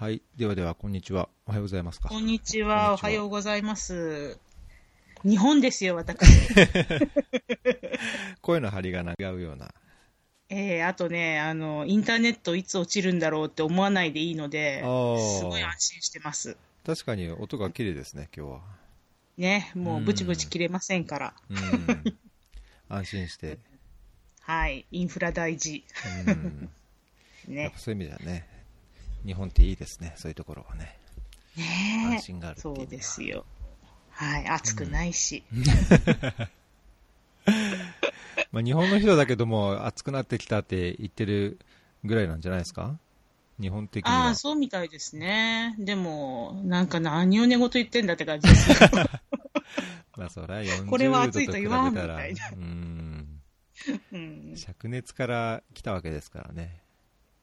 はい。ではでは、こんにちは。おはようございますか。こんにちは。おはようう。ございます。日本ですよ、私。声の張りが違うような。えー、あとね、あの、インターネットいつ落ちるんだろうって思わないでいいので、すごい。安心してます。確かに音が綺麗ですね、今日は。ね、もうブチブチ切れませんから。うん。安心して。はい、インフラ大事。ねぱ。そういう意味ではね、日本っていいですね、そういうところはね。ね安心があるっていうのはそうですよ。はい、暑くないし。まあ、日本の人だけども、暑くなってきたって言ってるぐらいなんじゃないですか？日本的にはああ、。そうみたいですね。でも、なんか何を寝言言ってんだって感じですよ。まあ、そりゃ40度これは暑いと言わんみたいなうん。うん灼熱から来たわけですからね。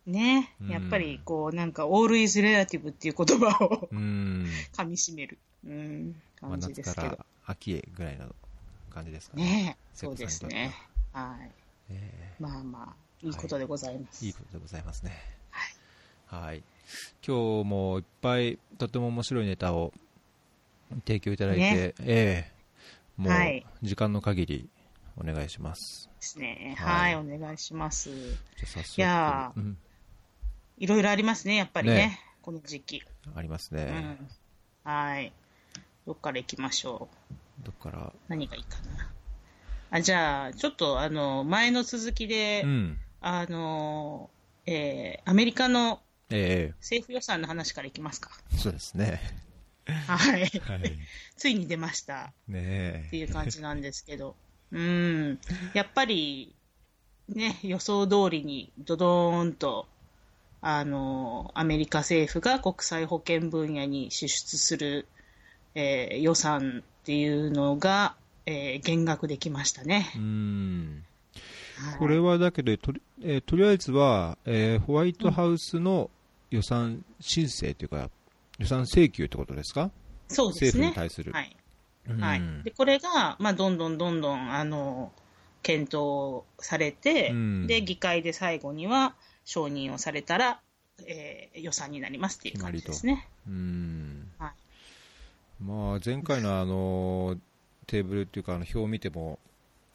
ね。うん。やっぱりこうなんか all is relative っていう言葉をうん。噛み締める、うん、まあ、感じ夏かですけど。ら秋へぐらいの感じですかね。ね瀬そうですね。はい。えまあまあいいことでございます、えい。いことでございますね。はい。はい。今日もいっぱいとても面白いネタを提供いただいて、ね。ええ。もうはい。時間の限りお願いします。ですね。ははいい、お願いします。じゃあ早速。いやー。うん、いろいろありますねやっぱりねねこの時期、ありますね。うんはいどっから行きましょうどっから？何がいいかなあじゃあちょっとあの前の続きで、うん。あのえーアメリカのえ政府予算の話からいきますか。えそうですね。はい。はい。ついに出ましたねっていう感じなんですけど。うん。やっぱり、ね、予想通りにドドーンと、あの、アメリカ政府が国際保健分野に支出する、えー予算っていうのが、えー減額できましたねえ。。うん。はいこれはだけど、とり,、えーとりあえずは、えーホワイトハウスの予算申請というか、予算請求ってことですか？そうですね政府に。対する。はい。うんはい。で、これが、まあ、どんどんどんどん、あの、検討されて、うんで、議会で最後には承認をされたら、えー予算になりますっていう感じですね。うんはいまあ、前回のあのテーブルっていうかあの表を見ても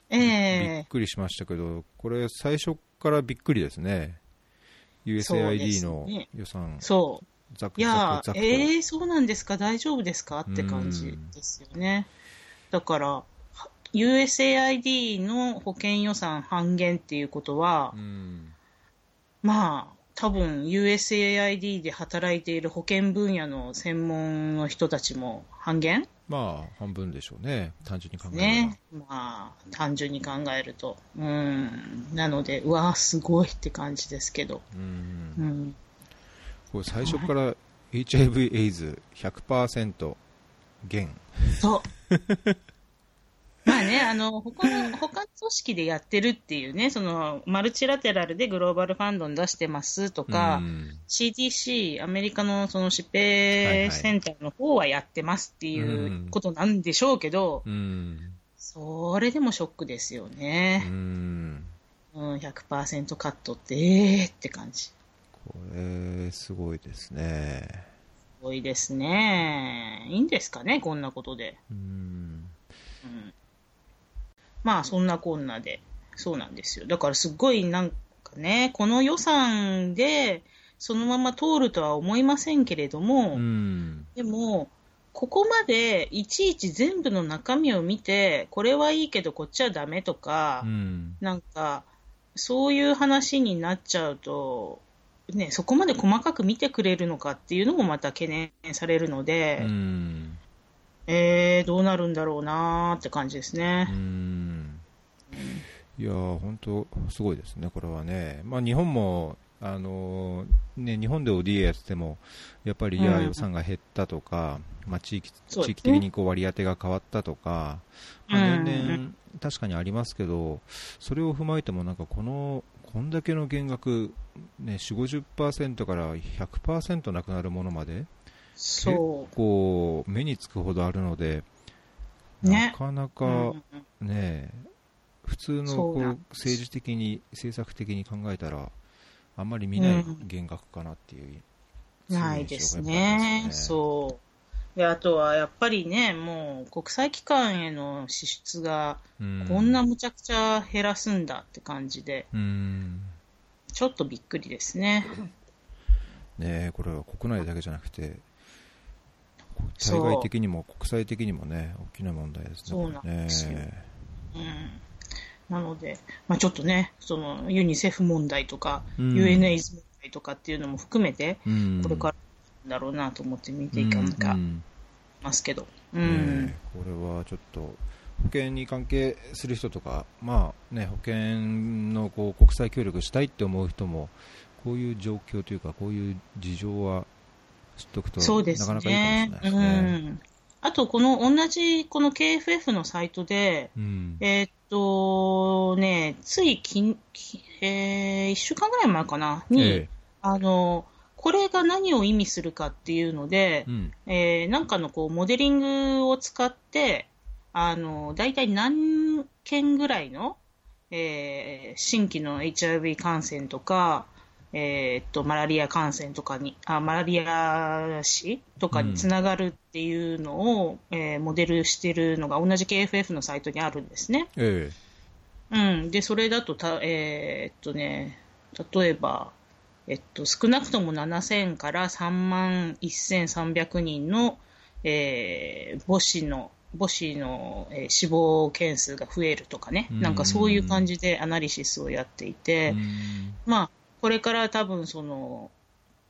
びっえくりしましたけど、これ最初からびっくりですね。USAID のね予算ー、そう。ザクいやザクザクと。ー、えー、そうなんですか、大丈夫ですか？って感じですよね。だから、は USAID の保険予算半減っていうことは、うんまあ、多分 USAID で働いている保険分野の専門の人たちも半減？まあ、半分でしょうね。単純に考えれば。ね。まあ、単純に考えると。うん。なので、うわーすごいって感じですけど。うんうん。これ最初から HIV エイズ100%減。そう。まあね、あの、他の、他の組織でやってるっていうね、その、マルチラテラルでグローバルファンドに出してますとか、うん CDC、アメリカのその疾病センターの方はやってますっていうことなんでしょうけど、うん。それでもショックですようね。ん。うん、100%カットって、えーって感じ。すこれ、すごいですね。ごいですね。いいんですかね、こんなことで。うん。うん、まあ、そんなこんなで。そうなんですよ。だからすっごいなんかね、この予算でそのまま通るとは思いませんけれども、うん。でも、ここまでいちいち全部の中身を見て、これはいいけどこっちはダメとか、うん。なんか、そういう話になっちゃうと、ね、そこまで細かく見てくれるのかっていうのもまた懸念されるので、うん。えー、どうなるんだろうなーって感じですね。うんいやー、本当、すごいですね、これはね。まあ、日本も、あのーね、日本で ODA やってても、やっぱり、いや、うん。予算が減ったとか、まあ、地域地域的にこう割り当てが変わったとか、まあ、うん年々、確かにありますけど、それを踏まえても、なんかこの、こんだけの減額、ね、4、50%から100%なくなるものまで、そこう、目につくほどあるので、ね。なかなう。か、うん普通のこう政治的に政策的に考えたらあんまり見ないうん減額かなっていうないですね。そう。で、あとはやっぱりね、もう国際機関への支出がこんなむちゃくちゃ減らすんだって感じで、うんちょっとびっくりですね。ねこれは国内だけじゃなくて、対外的にも国際的にもね、大きな問題ですね。そうなんですよねうん。なので、まあちょっとね、そのユニセフ問題とか、うん UNAIDS 問題とかっていうのも含めて、うんこれからだろうなと思って見ていかなきゃますけど。うん。ねこれはちょっと保険に関係する人とか、まあね、保険のこう国際協力したいって思う人もこういう状況というかこういう事情は知っておくとそうですなかなかいいかもしれねない。ですうね。ん。あと、この同じこの KFF のサイトで、うんえーっとね、ついききえー、1週間ぐらい前かな、に、ええ。あの、これが何を意味するかっていうので、うん。えーなんかのこうモデリングを使って、あの、大体何件ぐらいの、えー新規の HIV 感染とか、えーっと、マラリア感染とかに、あ、マラリア死とかにつながるっていうのを、えーモデルしてるのが同じ KFF のサイトにあるんですね。えうん。で、それだとた、えーっとね、例えば、えっと、少なくとも7000から3万1300人の、えー母子の、母子の、えー死亡件数が増えるとかね、うん。なんかそういう感じでアナリシスをやっていて、うん。まあ、これから多分その、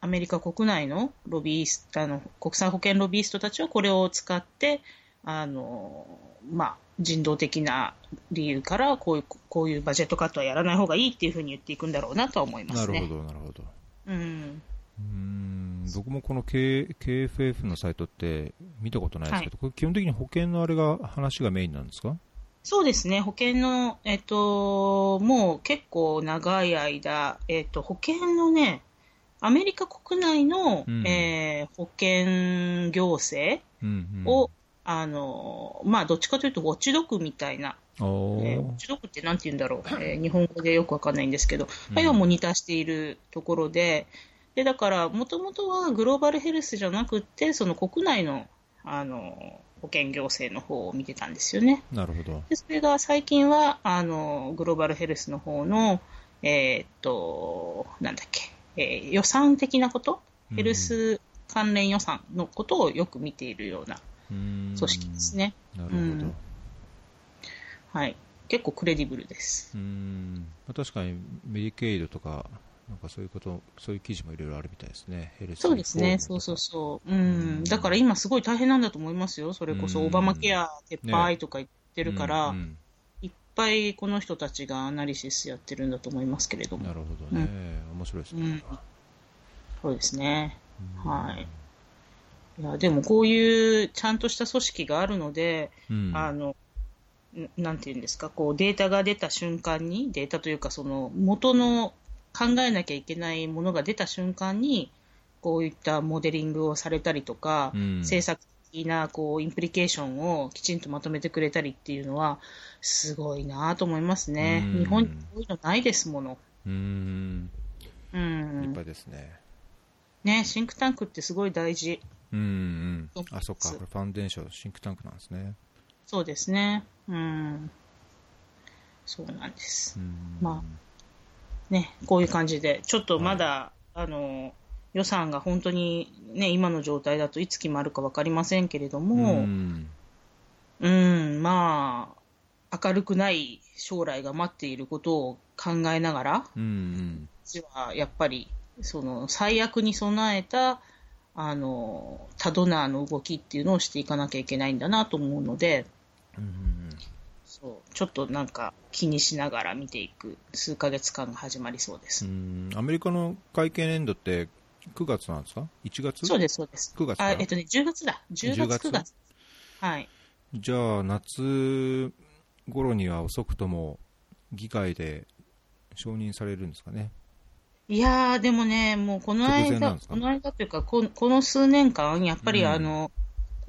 アメリカ国内のロビースあの、国際保険ロビーストたちはこれを使って、あの、まあ、人道的な理由からこういう、こういうバジェットカットはやらない方がいいっていうふうに言っていくんだろうなとは思いますね。なるほど、なるほど。うん。うん僕もこの、K、KFF のサイトって見たことないですけど、これ基本的に保険のあれが話がメインなんですか？そうですね、保険の、えっと、もう結構長い間、えっと、保険のね、アメリカ国内の、うん。えー保険行政うんうん。を、あの、まあ、どっちかというと、ウォッチドッグみたいな、えーウォッチドッグってなんて言うんだろう、えー日本語でよくわかんないんですけど、うん。まあ要はモニターしているところで、で、だから、もともとはグローバルヘルスじゃなくって、その国内の、あの、保険行政の方を見てたんですよね。なるほど。で、それが最近は、あの、グローバルヘルスの方の、えーっと、なんだっけ、えー予算的なこと、うんヘルス関連予算のことをよく見ているような組組織です。ね。なるほど。うんはい。結構クレディブルです。うんまあ確かにメディケイドとか、なんかそういうこと、そういう記事もいろいろあるみたいですね。ヘルスそうですね。そうそうそう。うん。だから今すごい大変なんだと思いますよ。それこそうんオバマケア撤廃とか言ってるから、うんうんいっぱいこの人たちがアナリシスやってるんだと思いますけれども。なるほどね。面白いですね。うんそうですね。うんはい。いや、でもこういうちゃんとした組織があるので、うんあの、んなんていうんですか、こうデータが出た瞬間に、データというかその元の考えなきゃいけないものが出た瞬間に、こういったモデリングをされたりとか、うん政策的なこうインプリケーションをきちんとまとめてくれたりっていうのは、すごいなと思いますね。うん日本にこういうのないですもの。うん。う立ん派。ですね。ね、シンクタンクってすごい大事。うんうんそう。あ、そっか。これファンデーション、シンクタンクなんですね。そうですね。うん。そうなんです。うんまね、こういう感じで、ちょっとまだ、あの、予算が本当にね、今の状態だといつ決まるかわかりませんけれどうも、ん。うん、まあ、明るくない将来が待っていることを考えながら、うんうん。私はやっぱり、その、最悪に備えた、あの、タドナーの動きっていうのをしていかなきゃいけないんだなと思うので、そう、ちょっとなんか気にしながら見ていく数ヶ月間が始まりそうです。うんアメリカの会計年度って9月なんですか ?1 月？そうです、そうです。9月あ、えっとね、10月だ。10 10月、月？9月。はい。じゃあ、夏頃には遅くとも議会で承認されるんですかね？いやー、でもね、もうこの間、この間というか、ここの数年間、やっぱりうんあの、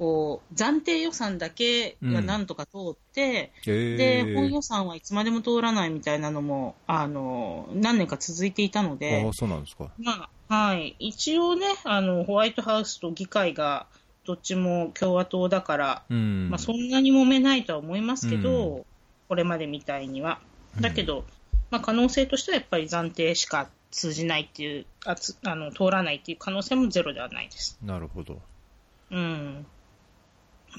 こう、暫定予算だけがなんとか通って、で、え本予算はいつまでも通らないみたいなのも、あの、何年か続いていたのあであ、、そうなんですか。まあ、はい。一応ね、あの、ホワイトハウスと議会が、どっちも共和党だから、うん。まあ、そんなに揉めないとは思いますけど、うこれまでみたいには。だけど、まあ、可能性としてはやっぱり暫定しか通じないっていう、あつあの通らないっていう可能性もゼロではないです。なるほど。うん。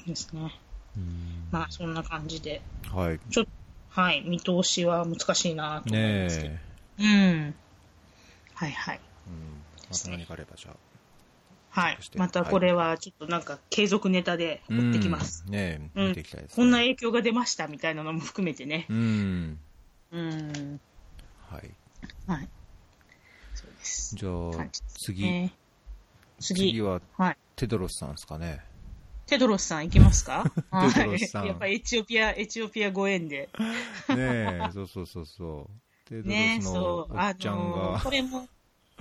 ですね。うんまあ、そんな感じで、はい。ちょっと、はい、見通しは難しいなと思いねますけ。うん。はいはい。うん。また何かあればじゃあ。はいまたこれはちょっとなんか継続ネタで追ってきます。うん。ねえ、うん見ていきたいです、ねこんな影響が出ましたみたいなのも含めてね。うん。うん。はい。はい。そうです。じゃあ次、ね次次ははい。テドロスさんですかね。テドロスさん行きますか？は いテドロスさん やっぱりエチオピア、エチオピアご縁で。ねえ、そうそうそうそう。テドロね、スのそう。おっちゃんが、あのーこれも、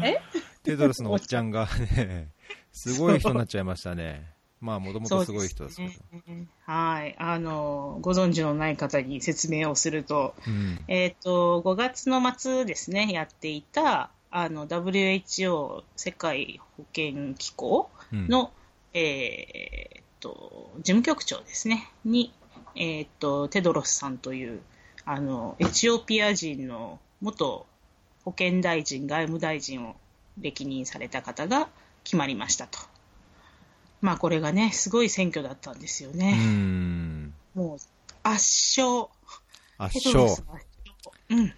え？テドロスのおっちゃんがね、すごい人になっちゃいましたね。まあ、もともとすごい人ですけど。ねはい。あのーご存知のない方に説明をすると、うん。えっ、と、5月の末ですね、やっていた、あの、WHO 世界保健機構うん、の、えーっと、事務局長ですね、に、えーっと、テドロスさんという、あの、エチオピア人の元保健大臣、外務大臣を歴任された方が決まりましたと。まあ、これがね、すごい選挙だったんですようね。ん。もう、圧勝。圧勝テドロス。の圧勝うん。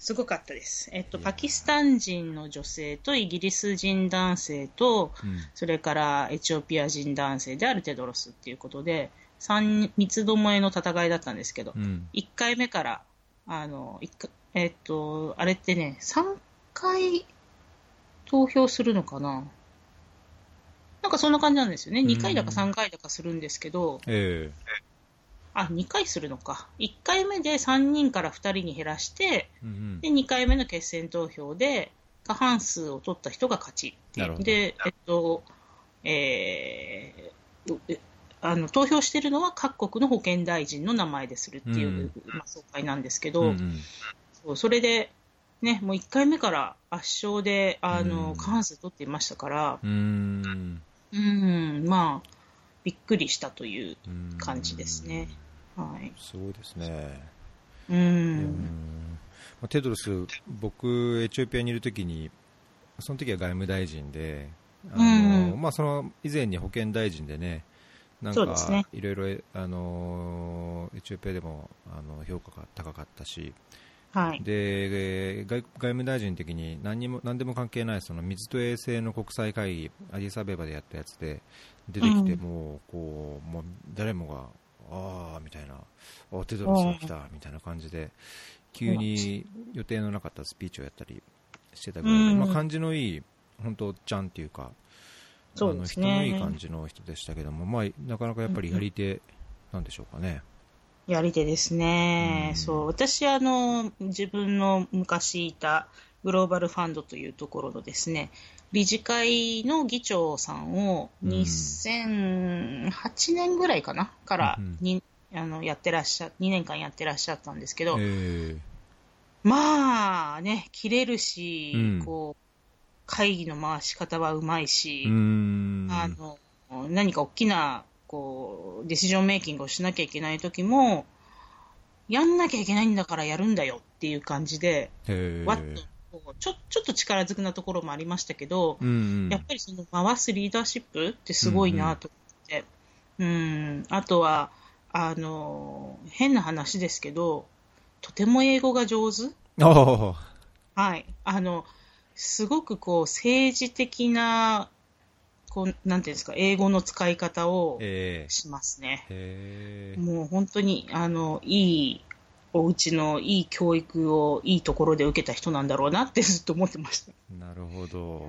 すごかったです。えっと、パキスタン人の女性とイギリス人男性と、うん。それからエチオピア人男性であるテドロスっていうことで、三三つどもえの戦いだったんですけど、うん。1回目から、あの、えっと、あれってね、3回投票するのかな？なんかそんな感じなんですよね。2回だか3回だかするんですけど、えあ、2回するのか。1回目で3人から2人に減らして、えうんで、2回目の決選投票で、過半数を取った人が勝ちで、えっと、えーあの、投票してるのは各国の保健大臣の名前でするっていう、うんまあ、総会なんですけうん。ど、うんそうそれで、ね、もう1回目から圧勝で、あの、うん過半数取っていましたから、うん。うん、まあ、びっくりしたといううん感じですね。はい。すごいですね。う。うんまあテドロス、僕、エチオピアにいるときに、その時は外務大臣で、あのうんまあ、その以前に保健大臣でね、なんかいろいろあのエチオピアでもあの評価が高かったし、はい。で外外務大臣の時に何にも何でも関係ないその水と衛生の国際会議、アディサベバでやったやつで出てきて、うんもうこうもう誰もが、ああみたいな、あテドロスが来たみたいな感じで、急に予定のなかったスピーチをやったりしてたぐらいで、うんまあ、感じのいい、本当、ちゃんっていうか、そうですねあの人のいい感じの人でしたけども、まあ、なかなかやっぱりやり手なんでしょうかね。やり手ですね。うんそう。私、あの、自分の昔いたグローバルファンドというところのですね、理事会の議長さんをうん。2008年ぐらいかなからうんに、あのやってらっしゃ、2年間やってらっしゃったんですけど、えまあね、切れるし、うん。こう、会議の回し方はうまいし、あの、何か大きな、こう、ディシジョンメイキングをしなきゃいけない時も、やんなきゃいけないんだからやるんだよっていう感じで、わっと、ちょ、ちょっと力ずくなところもありましたけど、うんうん。やっぱりその回すリーダーシップってすごいなと思って、うん、あとは、あの、変な話ですけど、とても英語が上手。はい。あの、すごくこう、政治的な、こう、なんていうんですか、英語の使い方をえしますね。えへもう本当に、あの、いいお家のいい教育をいいところで受けた人なんだろうなってずっと思ってました。えなるほど、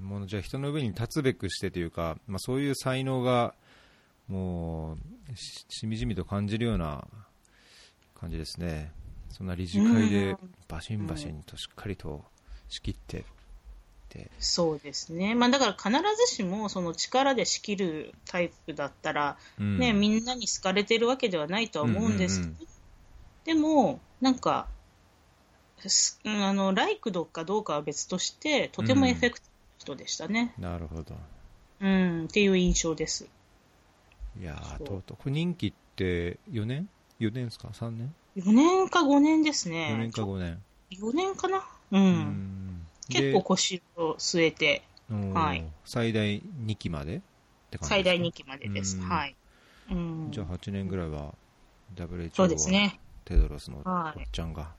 もうじゃあ人の上に立つべくしてというか、まあ、そういう才能がもうししみじみと感じるような感じですね、そんな理事会でうん。バシンバシンとしっかりと仕切ってって、そうですね。まあだから必ずしもその力で仕切るタイプだったら、うん。ね、みんなに好かれてるわけではないとは思うんですけど、うんうんでも、なんか、すあの、ライクドかどうかは別として、とてもエフェクトな人でしたね。なるほど。うん、っていう印象です。いやー、そうとうとう、これ任期って4年 ?4 年ですか ?3 年？4年か5年ですね。?4 年か5年。4年かな？うん。うん結構腰を据えて、でおーはい最大2期までって感じですか？最大2期までです。うんはい。うん。じゃあ8年ぐらいは WHO そうですね。テドロスのおっはいちゃんが。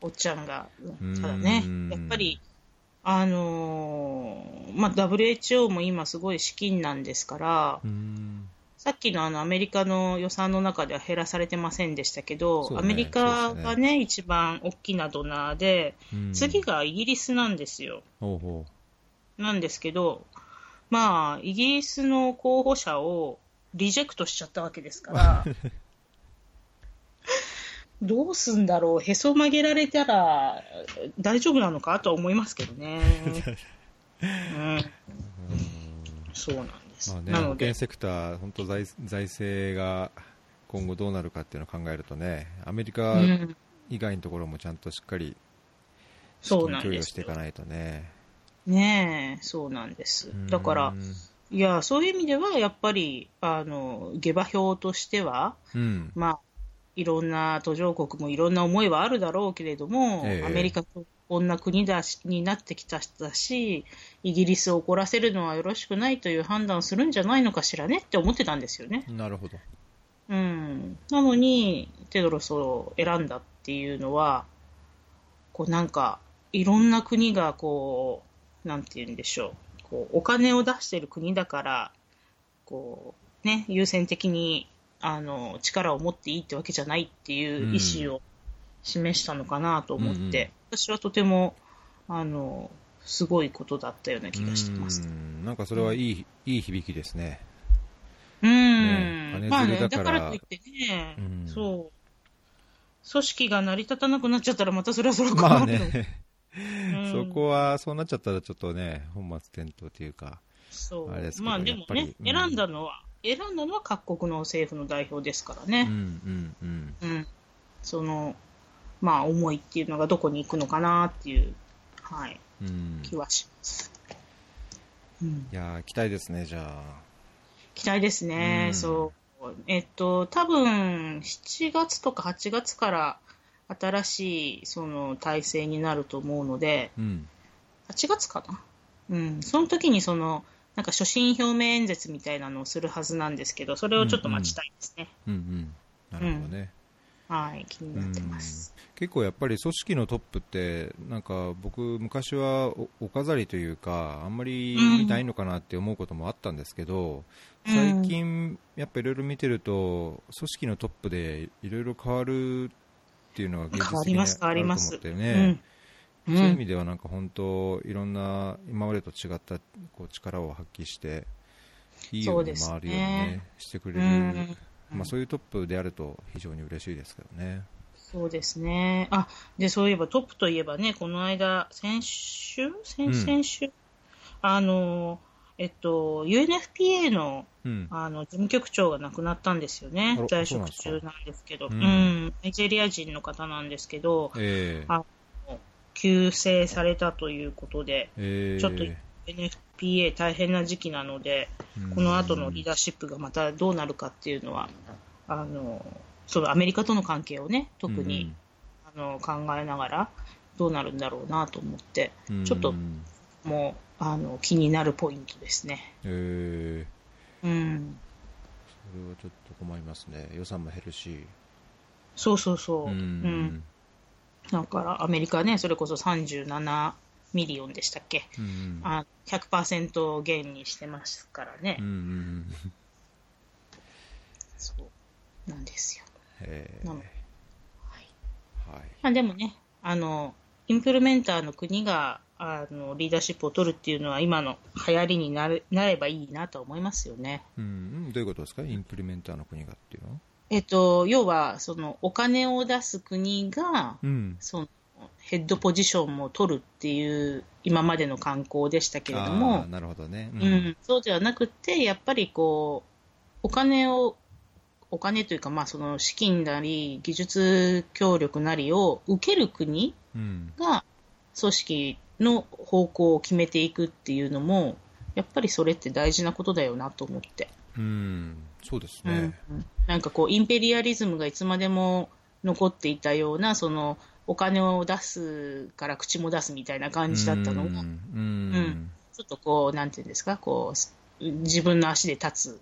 おっちゃんがうん。ただね、やっぱり、あのーまあ、WHO も今すごい資金なんですから、うん。さっきのあのアメリカの予算の中では減らされてませんでしたけど、ねアメリカがね、一番大きなドナーで、うん次がイギリスなんですよ。ほうほなんですけど、まあ、イギリスの候補者をリジェクトしちゃったわけですから、どうすんだろう、へそ曲げられたら大丈夫なのかとは思いますけどね。うん、そうなんです。まあね、なので保険、セクター、本当財、財政が今後どうなるかっていうのを考えるとね、アメリカうん、以外のところもちゃんとしっかり資そう金供なんですよ与していかないとね。ねえ、そうなんです。だから、いや、そういう意味では、やっぱり、あの、下馬評としては、うん、まあ、いろんな途上国もいろんな思いはあるだろうけれども、ええアメリカとこんな国だしになってきたし、イギリスを怒らせるのはよろしくないという判断をするんじゃないのかしらねって思ってたんですよね。なるほど。うん。なのに、テドロスを選んだっていうのは、こうなんか、いろんな国がこう、なんて言うんでしょう。こう、お金を出してる国だから、こう、ね、優先的に、あの、力を持っていいってわけじゃないっていう意思を示したのかなと思って、うんうん私はとても、あの、すごいことだったような気がしてますう。んなんかそれはいい,、いい響きですね。うん。ねまあね、だかららといってね、うんそう。組織が成り立たなくなっちゃったら、またそれはそれはまあ困るの。ね、うんそこは、そうなっちゃったらちょっとね、本末転倒というか、そうあれですけどまあでもね、うん選んだのは、選んだのは各国の政府の代表ですからうんね。うんうん。うん。その、まあ思いっていうのがどこに行くのかなっていう、はい、うん、気はします。うん。いやー期待ですね、じゃあ。期待ですね、うんそう。えっと、多分、7月とか8月から新しい、その、体制になると思うので、うん。8月かなうん。その時に、その、なんか所信表明演説みたいなのをするはずなんですけど、それをちょっと待ちたいですね。うんうん。なるほどね。はい、気になってます。結構やっぱり組織のトップって、なんか僕、昔はおお飾りというか、あんまり見ないのかなって思うこともあったんですけど、うん最近、やっぱいろいろ見てると、組織のトップでいろいろ変わるっていうのが現実的にあす。ると思ってね、うん。そういう意味んではなんか本当、いろんな今までと違ったこう力を発揮して、いいように回るようにね、してくれうる、ん。まあ、そういうトップであると非常に嬉しいですけどね。そうですね。あ、で、そういえばトップといえばね、この間、先週？先うん。々週、あの、えっと、UNFPA のうん。あの事務局長が亡くなったんですよね。在職中なんですけど、ううんん、ナイジェリア人の方なんですけど、ええ。あ急逝されたということで、ええちょっと NFPA 大変な時期なので、この後のリーダーシップがまたどうなるかっていうのは、あのそのアメリカとの関係をね、特に、あの考えながら、どうなるんだろうなと思って、ちょっとうんもうあの気になるポイントですね。ええうん、それはちょっと困りますね。予算も減るし。そうそうそう。うんうんだからアメリカね、それこそ37 million でしたっけ、うんあ100%減にしてますからね、うんうんそう。なんですよ。ええなの。はい。はい。まあ、でもねあの、 implementer の国があのリーダーシップを取るっていうのは、今の流行りになれなればいいなと思いますよね。うん。うん、どういうことですか？インプリメンターの国がっていうのはえっと、要はそのお金を出す国が、うん。そのヘッドポジションも取るっていう今までの観光でしたけれどあもー、なるほどね。うんそうではなくて、やっぱりこう、お金をお金というか、まあ、その資金なり、技術協力なりを受ける国うん。が、組織の方向を決めていくっていうのも、やっぱりそれって大事なことだよなと思って。うん。そうですうんね。うんなんかこう、インペリアリズムがいつまでも残っていたような、その、お金を出すから口も出すみたいな感じだったのが、うん。うん。ちょっとこう、なんていうんですか、こう、自分の足で立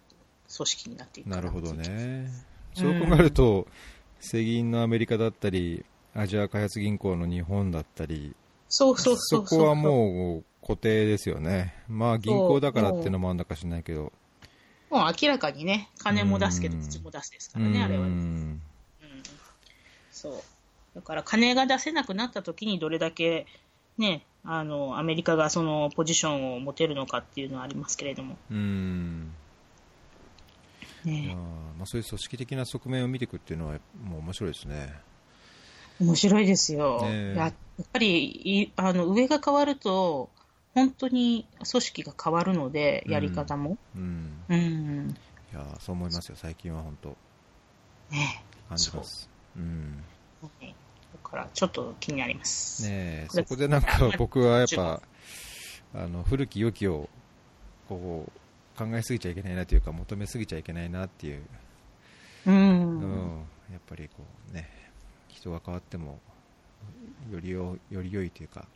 つ組織になっていくかなるほど。ね。うんそう考えると、世銀のアメリカだったり、アジア開発銀行の日本だったり、そうそうそうそこはもう固定ですよね。まあ銀行だからってのもあるのかしれないけど。もう明らかにね、金も出すけどうん口も出すですからね、あれはね。うんうんそう。だから金が出せなくなった時にどれだけね、あの、アメリカがそのポジションを持てるのかっていうのはありますけれども。うん。まあね、まあ、そういう組織的な側面を見ていくっていうのは、もう面白いですね。面白いですよ。ねえややっぱりいあの上が変わると、本当に組織が変わるので、やり方も。うん。うん。いやそう思いますよ、最近は本当、ね感じます。うん。えだから、ちょっと気になります。ねそこでなんか僕はやっ15ぱ、あの、古き良きを、こう、考えすぎちゃいけないなというか、求めすぎちゃいけないなっていう、う。うんん、やっぱりこうね、人が変わっても、よりよより良いというか、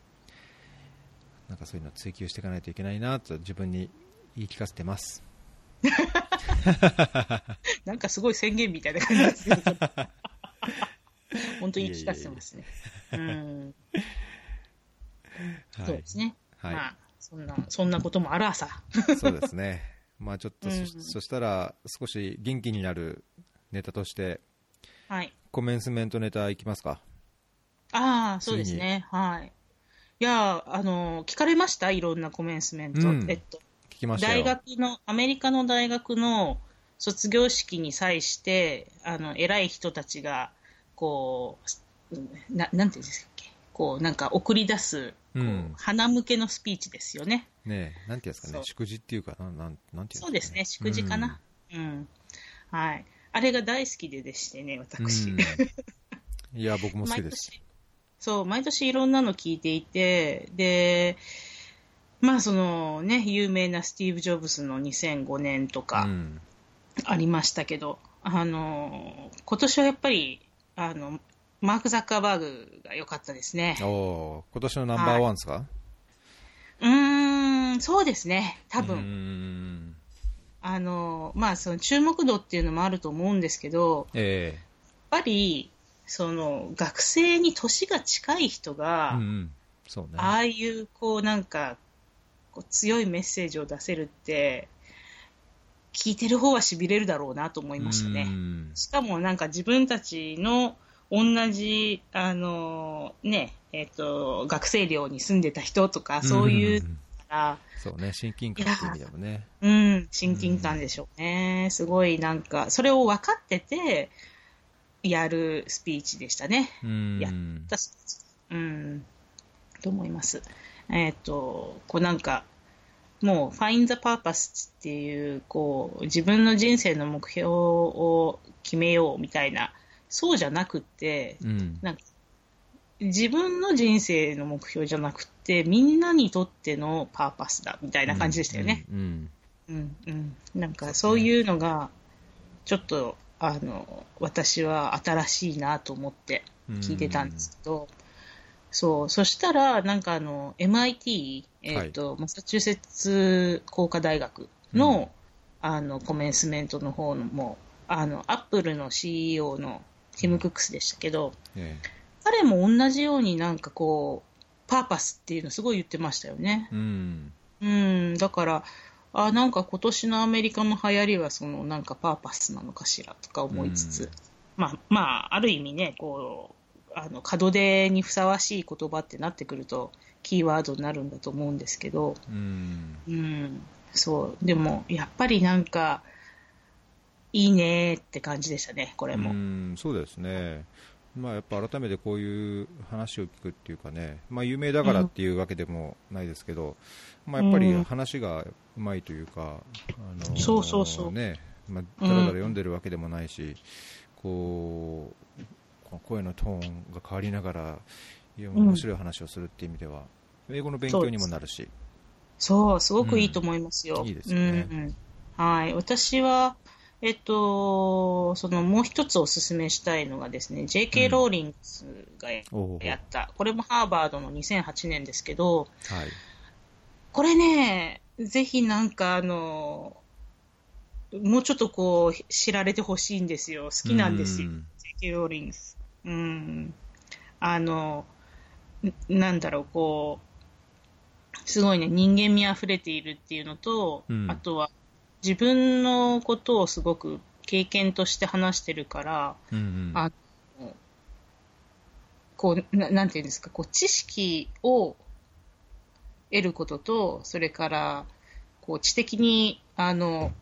なんかそういうのを追求していかないといけないなと自分に言い聞かせてます。なんかすごい宣言みたいな感じですけど、本当に言い聞かせてますね。そうですね。はいまあ、そんな、そんなこともある朝。そうですね。まあちょっとそ,、うんそしたら少し元気になるネタとしてはい。コメンスメントネタいきますか。ああ、そうですね。はい。いや、あの、聞かれました？いろんなコメンスメント。うんえっと。大学の、アメリカの大学の卒業式に際して、あの、偉い人たちが、こう、ななんていうんですっけ、こう、なんか送り出す、こううん花向けのスピーチですよね。ねえ、なんていうんですかね祝辞っていうか、なんなんなんていうんそうですね、祝辞かな。うん。はい。あれが大好きででしてね、うん私。うんいや、僕も好きです。毎年そう、毎年いろんなの聞いていて、で、まあそのね、有名なスティーブ・ジョブズの2005年とうかん。ありましたけど、あの、今年はやっぱり、あの、マーク・ザッカーバーグが良かったですね。おー今年のナンバーワンですか？うーん、そうですね、多う分。ん。あの、まあその注目度っていうのもあると思うんですけど、えやっぱり、その学生に年が近い人えが、うんうん。そうね。ああいう、こう、なんか、こう強いメッセージを出せるって、聞いてる方は痺れるだろうなと思いましたうね。んしかもなんか自分たちの同じ、あの、ね、えっ、と、学生寮に住んでた人とか、そういうそうね、親近感っていう意味でもね。うん、親近感でしょうね。すごいなんか、それを分かってて、やるスピーチでしたね。うん。やったスピーチ。うん、と思います。えっ、と、こうなんか、もう、find the purpose っていう、こう、自分の人生の目標を決めようみたいな、そうじゃなくって、うん。なんか、自分の人生の目標じゃなくて、みんなにとってのパーパスだ、みたいな感じでしたよね。うん。うん、うん。なんか、そういうのが、ちょっと、あの、私は新しいなと思って聞いてたんですけど、そう、そしたら、なんかあの、MIT、えっ、と、マサチューセッツ工科大学の、あの、コメンスメントの方のも、あの、アップルの CEO のティム・クックスでしたけど、え彼も同じようになんかこう、パーパスっていうのすごい言ってましたよね。えうん。うん、だから、あなんか今年のアメリカの流行りはそのなんかパーパスなのかしらとか思いつつ、うん。まあ、まあ、ある意味ね、こう、あの、門出にふさわしい言葉ってなってくると、キーワードになるんだと思うんですけど、うん。うん、そう、でも、やっぱりなんか、いいねーって感じでしたね、これも。うん、そうですね。まあ、やっぱ改めてこういう話を聞くっていうかね、まあ、有名だからっていうわけでもないですけど、まあ、やっぱり話がうまいというか、あのそうそうそう。ね、まあ、だらだら読んでるわけでもないし、こうこの声のトーンが変わりながら面白い話をするっていう意味では、英語の勉強にもなるし。そう、すごくいいと思いますよ。うんいいですよね。うんうん。はい。私は、えっと、そのもう一つお勧めしたいのがですね、J.K. うん。ローリングスがやった、これもハーバードの2008年ですけど、はい。これね、ぜひなんかあの、もうちょっとこう、知られてほしいんですよ。好きなんですよ。うん J.K. ローリングス。うん。あの、んなんだろう、こう、すごいね、人間味あふれているっていうのと、うんあとは、自分のことをすごく経験として話してるから、うんうんあこうな、なんていうんですか、こう、知識を得ることと、それから、こう、知的に、あの、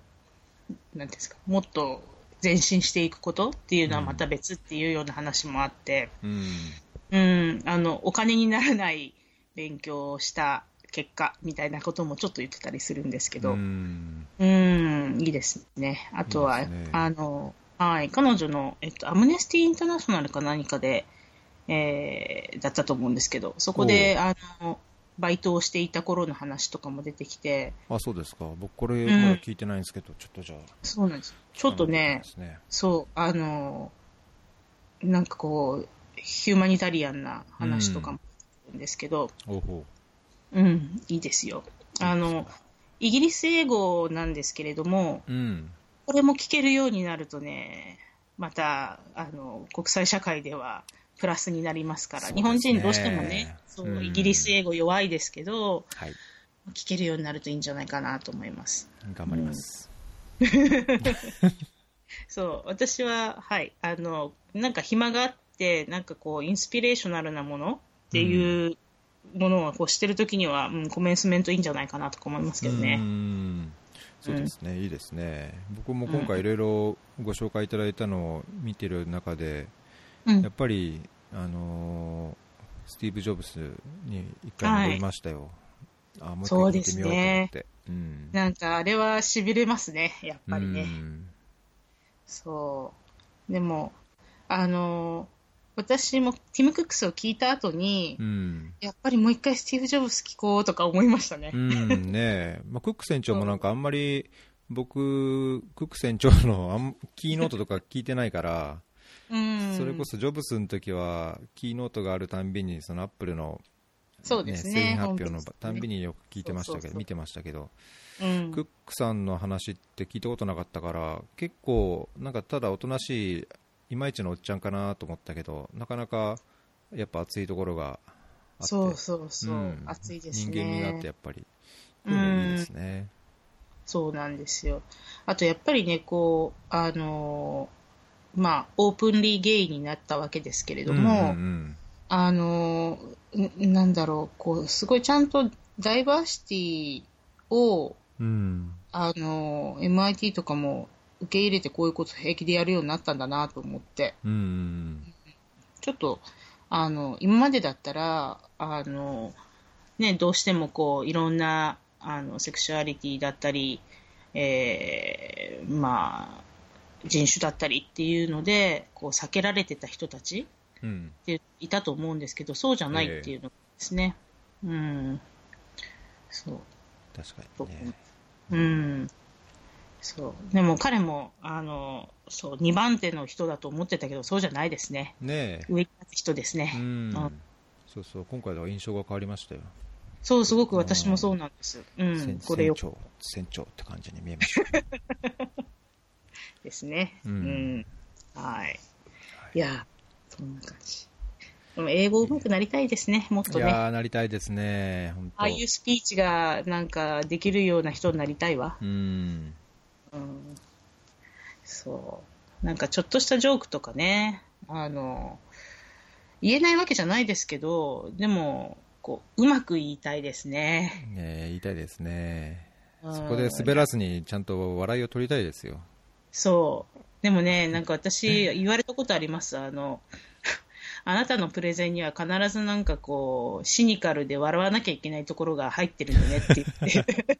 なんですか、もっと前進していくことっていうのはまた別っていうような話もあって、うん。うん、あの、お金にならない勉強をした結果みたいなこともちょっと言ってたりするんですけど、ううん、んいいですね。あとは、いいね。あの、はい、彼女の、えっと、アムネスティインターナショナルか何かで、えーだったと思うんですけど、そこで、あの、バイトをしていた頃の話とかも出てきて、あそうですか。僕これんまだ聞いてないんですけど、ちょっとじゃあ。そうなんです。ちょっとねね。そう、あの、なんかこう、ヒューマニタリアンな話とかもあるんですけど、おうほう。ん、いいですよ。あの、イギリス英語なんですけれども、ううん。これも聞けるようになるとね、また、あの、国際社会ではプラスになりますから、ね。日本人どうしてもね、そううん。イギリス英語弱いですけど、はい。聞けるようになるといいんじゃないかなと思います。頑張ります、そう、私は、はい、あの、なんか暇があって、なんかこう、インスピレーショナルなものっていうものをこうしてるときには、うん、コメンスメントいいんじゃないかなとか思いますけどうね。ん。そうですね、いいですね。僕も今回いろいろご紹介いただいたのを見てる中で、うんやっぱり、あのースティーブ・ジョブスに一回戻りましたよ、あもう一回聞いてみようと思ってうんなんかあれは痺れますね、やっぱりね。うんそう。でも、あの、私もティム・クックスを聞いた後に、うんやっぱりもう一回スティーブ・ジョブス聞こうとか思いましたね。うんねえ、まあ、クック船長もなんかあんまり僕、クック船長のあん キーノートとか聞いてないから、うん。それこそジョブスの時はキーノートがあるたんびにそのアップルの、そうですね製品発表のたんびによく聞いてましたけど、見てましたけど、うん、クックさんの話って聞いたことなかったから、結構、なんかただおとなしい、いまいちのおっちゃんかなと思ったけど、なかなかやっぱ熱いところがあって、そうそうそう、ん。熱いですね。人間味があって、やっぱり、いいですね。そうなんですよ。あとやっぱりね、こう、あのーまあ、オープンリーゲイになったわけですけれども、うんうんあのなんだろう、こう、すごいちゃんとダイバーシティを、うん。うんあの、MIT とかも受け入れてこういうこと平気でやるようになったんだなと思って、うんうん。ちょっと、あの、今までだったら、あの、ね、どうしてもこう、いろんな、あの、セクシュアリティだったり、えーまあ、人種だったりっていうので、こう、避けられてた人たちうんっていたと思うんですけど、そうじゃないっていうのですね。うん。そう。確かにね。うん。そう。でも彼も、あの、そう、2番手の人だと思ってたけど、そうじゃないですね。ねえ、上に立つ人ですね。うんあそうそう、今回では印象が変わりましたよ。そう、すごく私もそうなんです。うん船、これよ船長、船長って感じに見えました。ですね。ううんん。はい。いや、そんな感じ。でも英語上手くなりたいですね、もっとね。いやー、なりたいですね。ああいうスピーチがなんかできるような人になりたいわ。うん。うん。そう。なんかちょっとしたジョークとかね、あの、言えないわけじゃないですけど、でも、こう、うまく言いたいですね。ねえ言いたいですね。うんそこで滑らずにちゃんと笑いを取りたいですよ。そう。でもね、なんか私、言われたことあります。あの、あなたのプレゼンには必ずなんかこう、シニカルで笑わなきゃいけないところが入ってるよねって言って。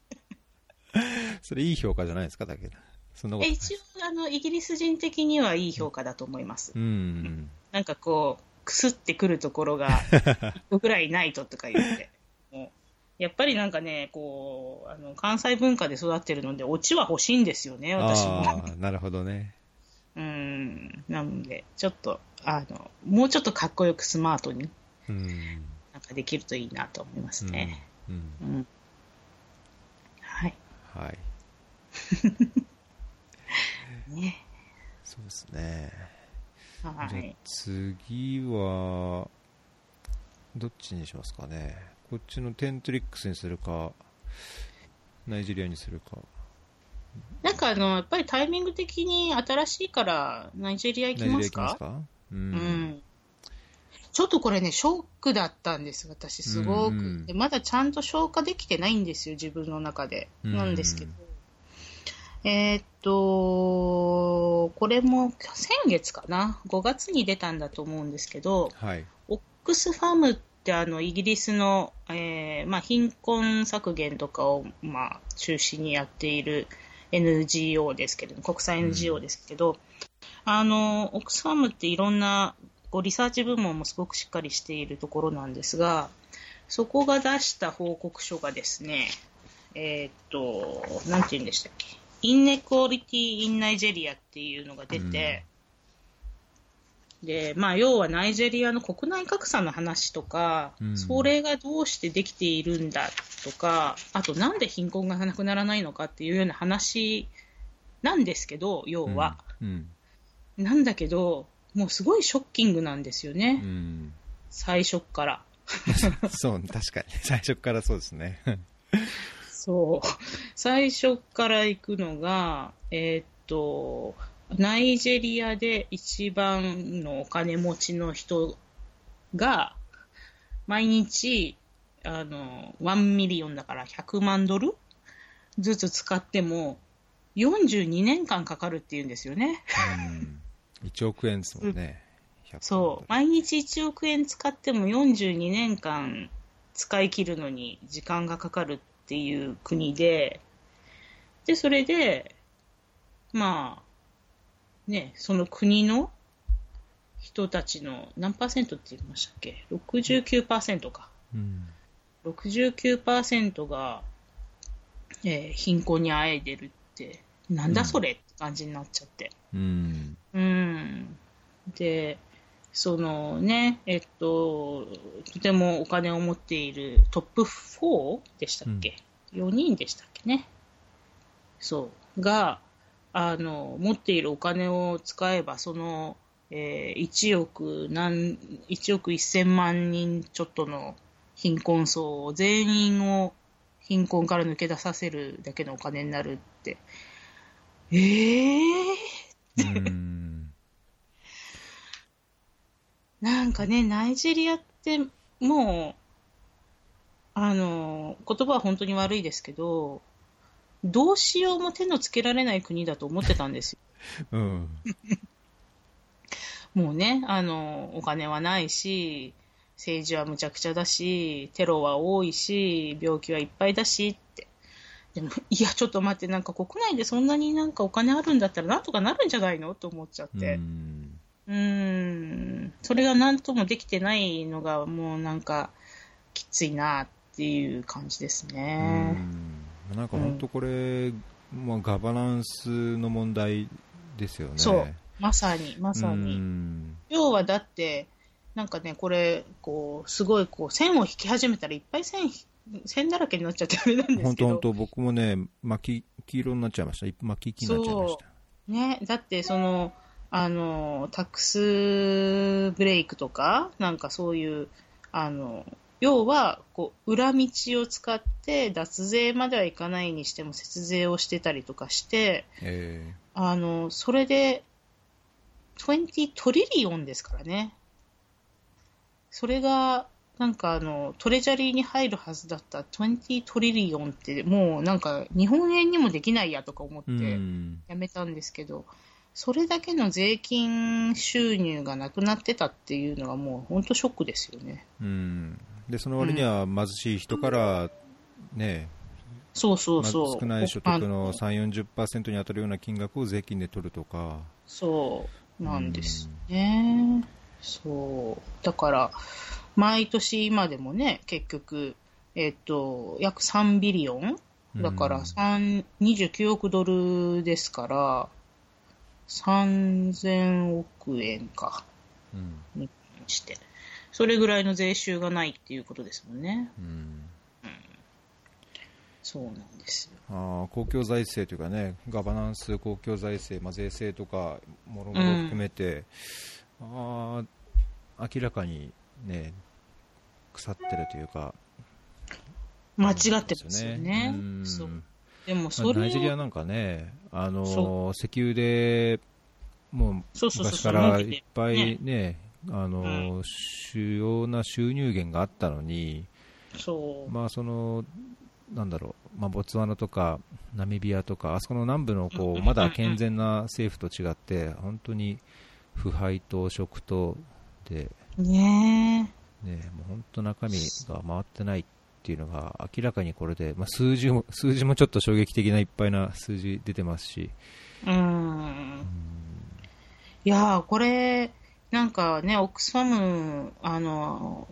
それいい評価じゃないですか、だけど。そんなことない一応あの、イギリス人的にはいい評価だと思います。うん。なんかこう、くすってくるところが、ぐらいないととか言って。やっぱりなんかね、こう、あの、関西文化で育ってるので、オチは欲しいんですよね、私も。なるほどね。うん。なので、ちょっと、あの、もうちょっとかっこよくスマートにうん。なんかできるといいなと思いますね。うん。うん。はい。はい。ね。そうですね。はい。次は、どっちにしますかね。こっちのテントリックスにするか、ナイジェリアにするか。なんかあの、やっぱりタイミング的に新しいから、ナイジェリア行きますか？行きますか？う。うんん。ちょっとこれね、ショックだったんです、私、すごく。うんうんでまだちゃんと消化できてないんですよ、自分の中で。うんなんですけど。えーっと、これも先月かな、5月に出たんだと思うんですけど、はい。オックスファムってあのイギリスの、えーまあ、貧困削減とかを、まあ、中心にやっている NGO ですけど、国際 NGO ですけど、あの、 Oxfam っていろんなこうリサーチ部門もすごくしっかりしているところなんですが、そこが出した報告書がですね、えーっと、なんて言うんでしたっけ、 Inequality in Nigeria っていうのが出て、で、まあ、要はナイジェリアの国内格差の話とか、うんそれがどうしてできているんだとか、あとなんで貧困がなくならないのかっていうような話なんですけど、要は。うん。なんだけど、もうすごいショッキングなんですようね、ん。最初っから。そう、確かに。最初からそうですね。そう。最初から行くのが、えーっと、ナイジェリアで一番のお金持ちの人が、毎日、あの、1 million だから100万ドルずつ使っても、42年間かかるっていうんですよね。うん。1億円ですもんね。100そう。毎日1億円使っても42年間使い切るのに時間がかかるっていう国で、で、それで、まあ、ね、その国の人たちの何パーセントって言いましたっけ ?69% か。うん。69%が、えー貧困にあえいでるって、なんだそれって感じになっちゃって。うん。うん。で、そのね、えっと、とてもお金を持っているトップ4でしたっけ、?4 人でしたっけね？そう。が、あの、持っているお金を使えば、その、えー1億何、1億1000万人ちょっとの貧困層を全員を貧困から抜け出させるだけのお金になるって。えー？うん。なんかね、ナイジェリアってもう、あの、言葉は本当に悪いですけど、どうしようも手のつけられない国だと思ってたんですよ。うん。もうね、あの、お金はないし、政治はむちゃくちゃだし、テロは多いし、病気はいっぱいだしって。でも、いや、ちょっと待って、なんか国内でそんなになんかお金あるんだったらなんとかなるんじゃないのと思っちゃって。うんうーん、それが何ともできてないのが、もうなんか、きついなっていう感じですうね。んなんか本当これ、まあ、ガバナンスの問題ですよね。そう、まさに、まさうに。ん要はだって、なんかね、これ、こう、すごいこう、線を引き始めたらいっぱい線、線だらけになっちゃってあれなんですけど。本当本当僕もね、巻き、黄色になっちゃいました。巻き黄になっちゃいました。ね、だってその、あの、タックスブレイクとか、なんかそういう、あの、要は、こう、裏道を使って脱税まではいかないにしても節税をしてたりとかして、えあの、それで、20トリリオンですからね。それが、なんかあの、トレジャリーに入るはずだった20トリリオンって、もうなんか日本円にもできないやとか思っえて、うん。やめたんですけど、それだけの税金収入がなくなってたっていうのはもう本当ショックですよね。うん。で、その割には貧しい人から、ね、そうそうそう。まあ少ない所得あの3、40%に当たるような金額を税金で取るとか、そうなんですね。そう。だから、毎年今でもね、結局、えっと、約3ビリオンだからうん3 29億ドルですから、3000億円か、うんして。それぐらいの税収がないっていうことですもんね。うんそうなんですよ。あー公共財政というかね、ガバナンス、公共財政、まあ、税制とか、もろもろ含めて、あー明らかにね、腐ってるというか、間違ってますよね。うんそう。でもまあそれをナイジェリアなんかね、あのそ石油でもう昔からいっぱねいね、あの主要な収入源があったのに、そう。まあそのなんだろう、まあ、ボツワナとかナミビアとか、あそこの南部のこうんうんうんううんまだ健全な政府と違って、本当に腐敗と食とで、ねえ。ね、もう本当中身が回ってないっていうのが明らかにこれで、まあ、数字も数字もちょっと衝撃的ないっぱいな数字出てますし、うん。いやー、これ、なんかね、オックスファム、あの、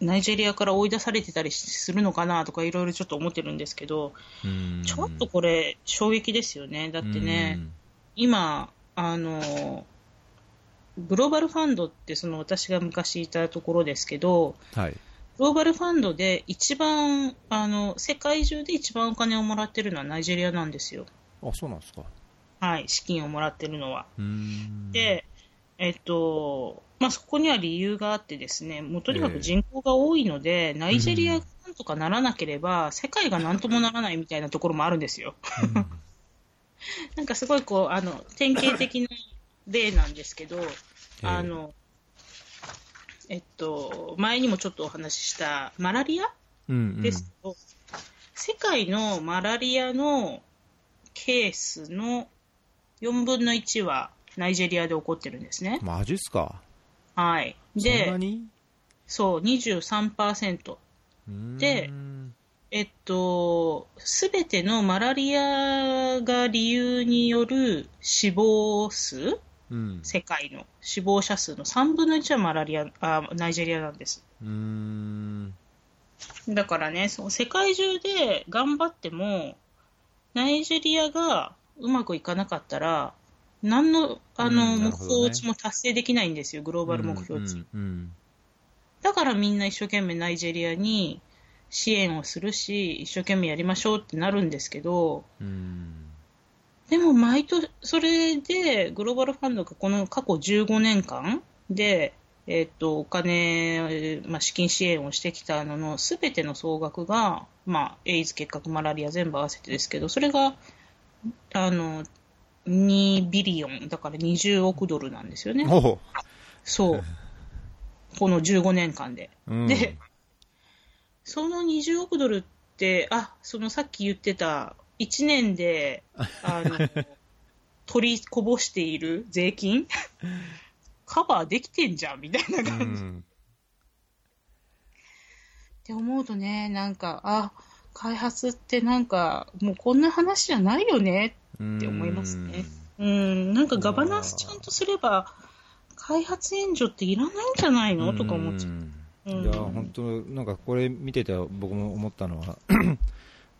ナイジェリアから追い出されてたりするのかなとかいろいろちょっと思ってるんですけど、うんちょっとこれ衝撃ですよね。だってね、今、あの、グローバルファンドってその私が昔いたところですけど、うんはい、グローバルファンドで一番、あの、世界中で一番お金をもらってるのはナイジェリアなんですよ。あそうなんですか。はい、資金をもらってるのは。うんで、えっと、まあ、そこには理由があってですね、もうとにかく人口が多いので、ナイジェリアがなんとかならなければ、世界がなんともならないみたいなところもあるんですよ。うん。なんかすごいこう、あの、典型的な例なんですけど、ええ。あの、えっと、前にもちょっとお話ししたマラリアうんうん。ですけど、世界のマラリアのケースの4分の1はナイジェリアで起こってるんですね。マジっすか？はい。そんそう、23%。でうんえっと、すべてのマラリアが理由による死亡数、うん世界の死亡者数の3分の1はマラリア、あナイジェリアなんです。うんだからね、その世界中で頑張っても、ナイジェリアがうまくいかなかったら、何のあの、目標値も達成できないんですよ、グローバル目標値。うんうんだからみんな一生懸命ナイジェリアに支援をするし、一生懸命やりましょうってなるんですけど、うん。でも毎年、それでグローバルファンドがこの過去15年間で、えっと、お金、まあ、資金支援をしてきたののすべての総額が、まあ、エイズ、結核、マラリア全部合わせてですけど、それが、あの、2ビリオン、だから20億ドルなんですよね。そう。この15年間で。うんでその20億ドルって、あ、そのさっき言ってた、1年で、あの、取りこぼしている税金？カバーできてんじゃんみたいなう感じ。っんて思うとね、なんか、あ、開発ってなんか、もうこんな話じゃないよね。って思いますね。うん、なんかガバナンスちゃんとすれば、開発援助っていらないんじゃないの？とか思っちゃう。ういや本当なんかこれ見てて僕も思ったのは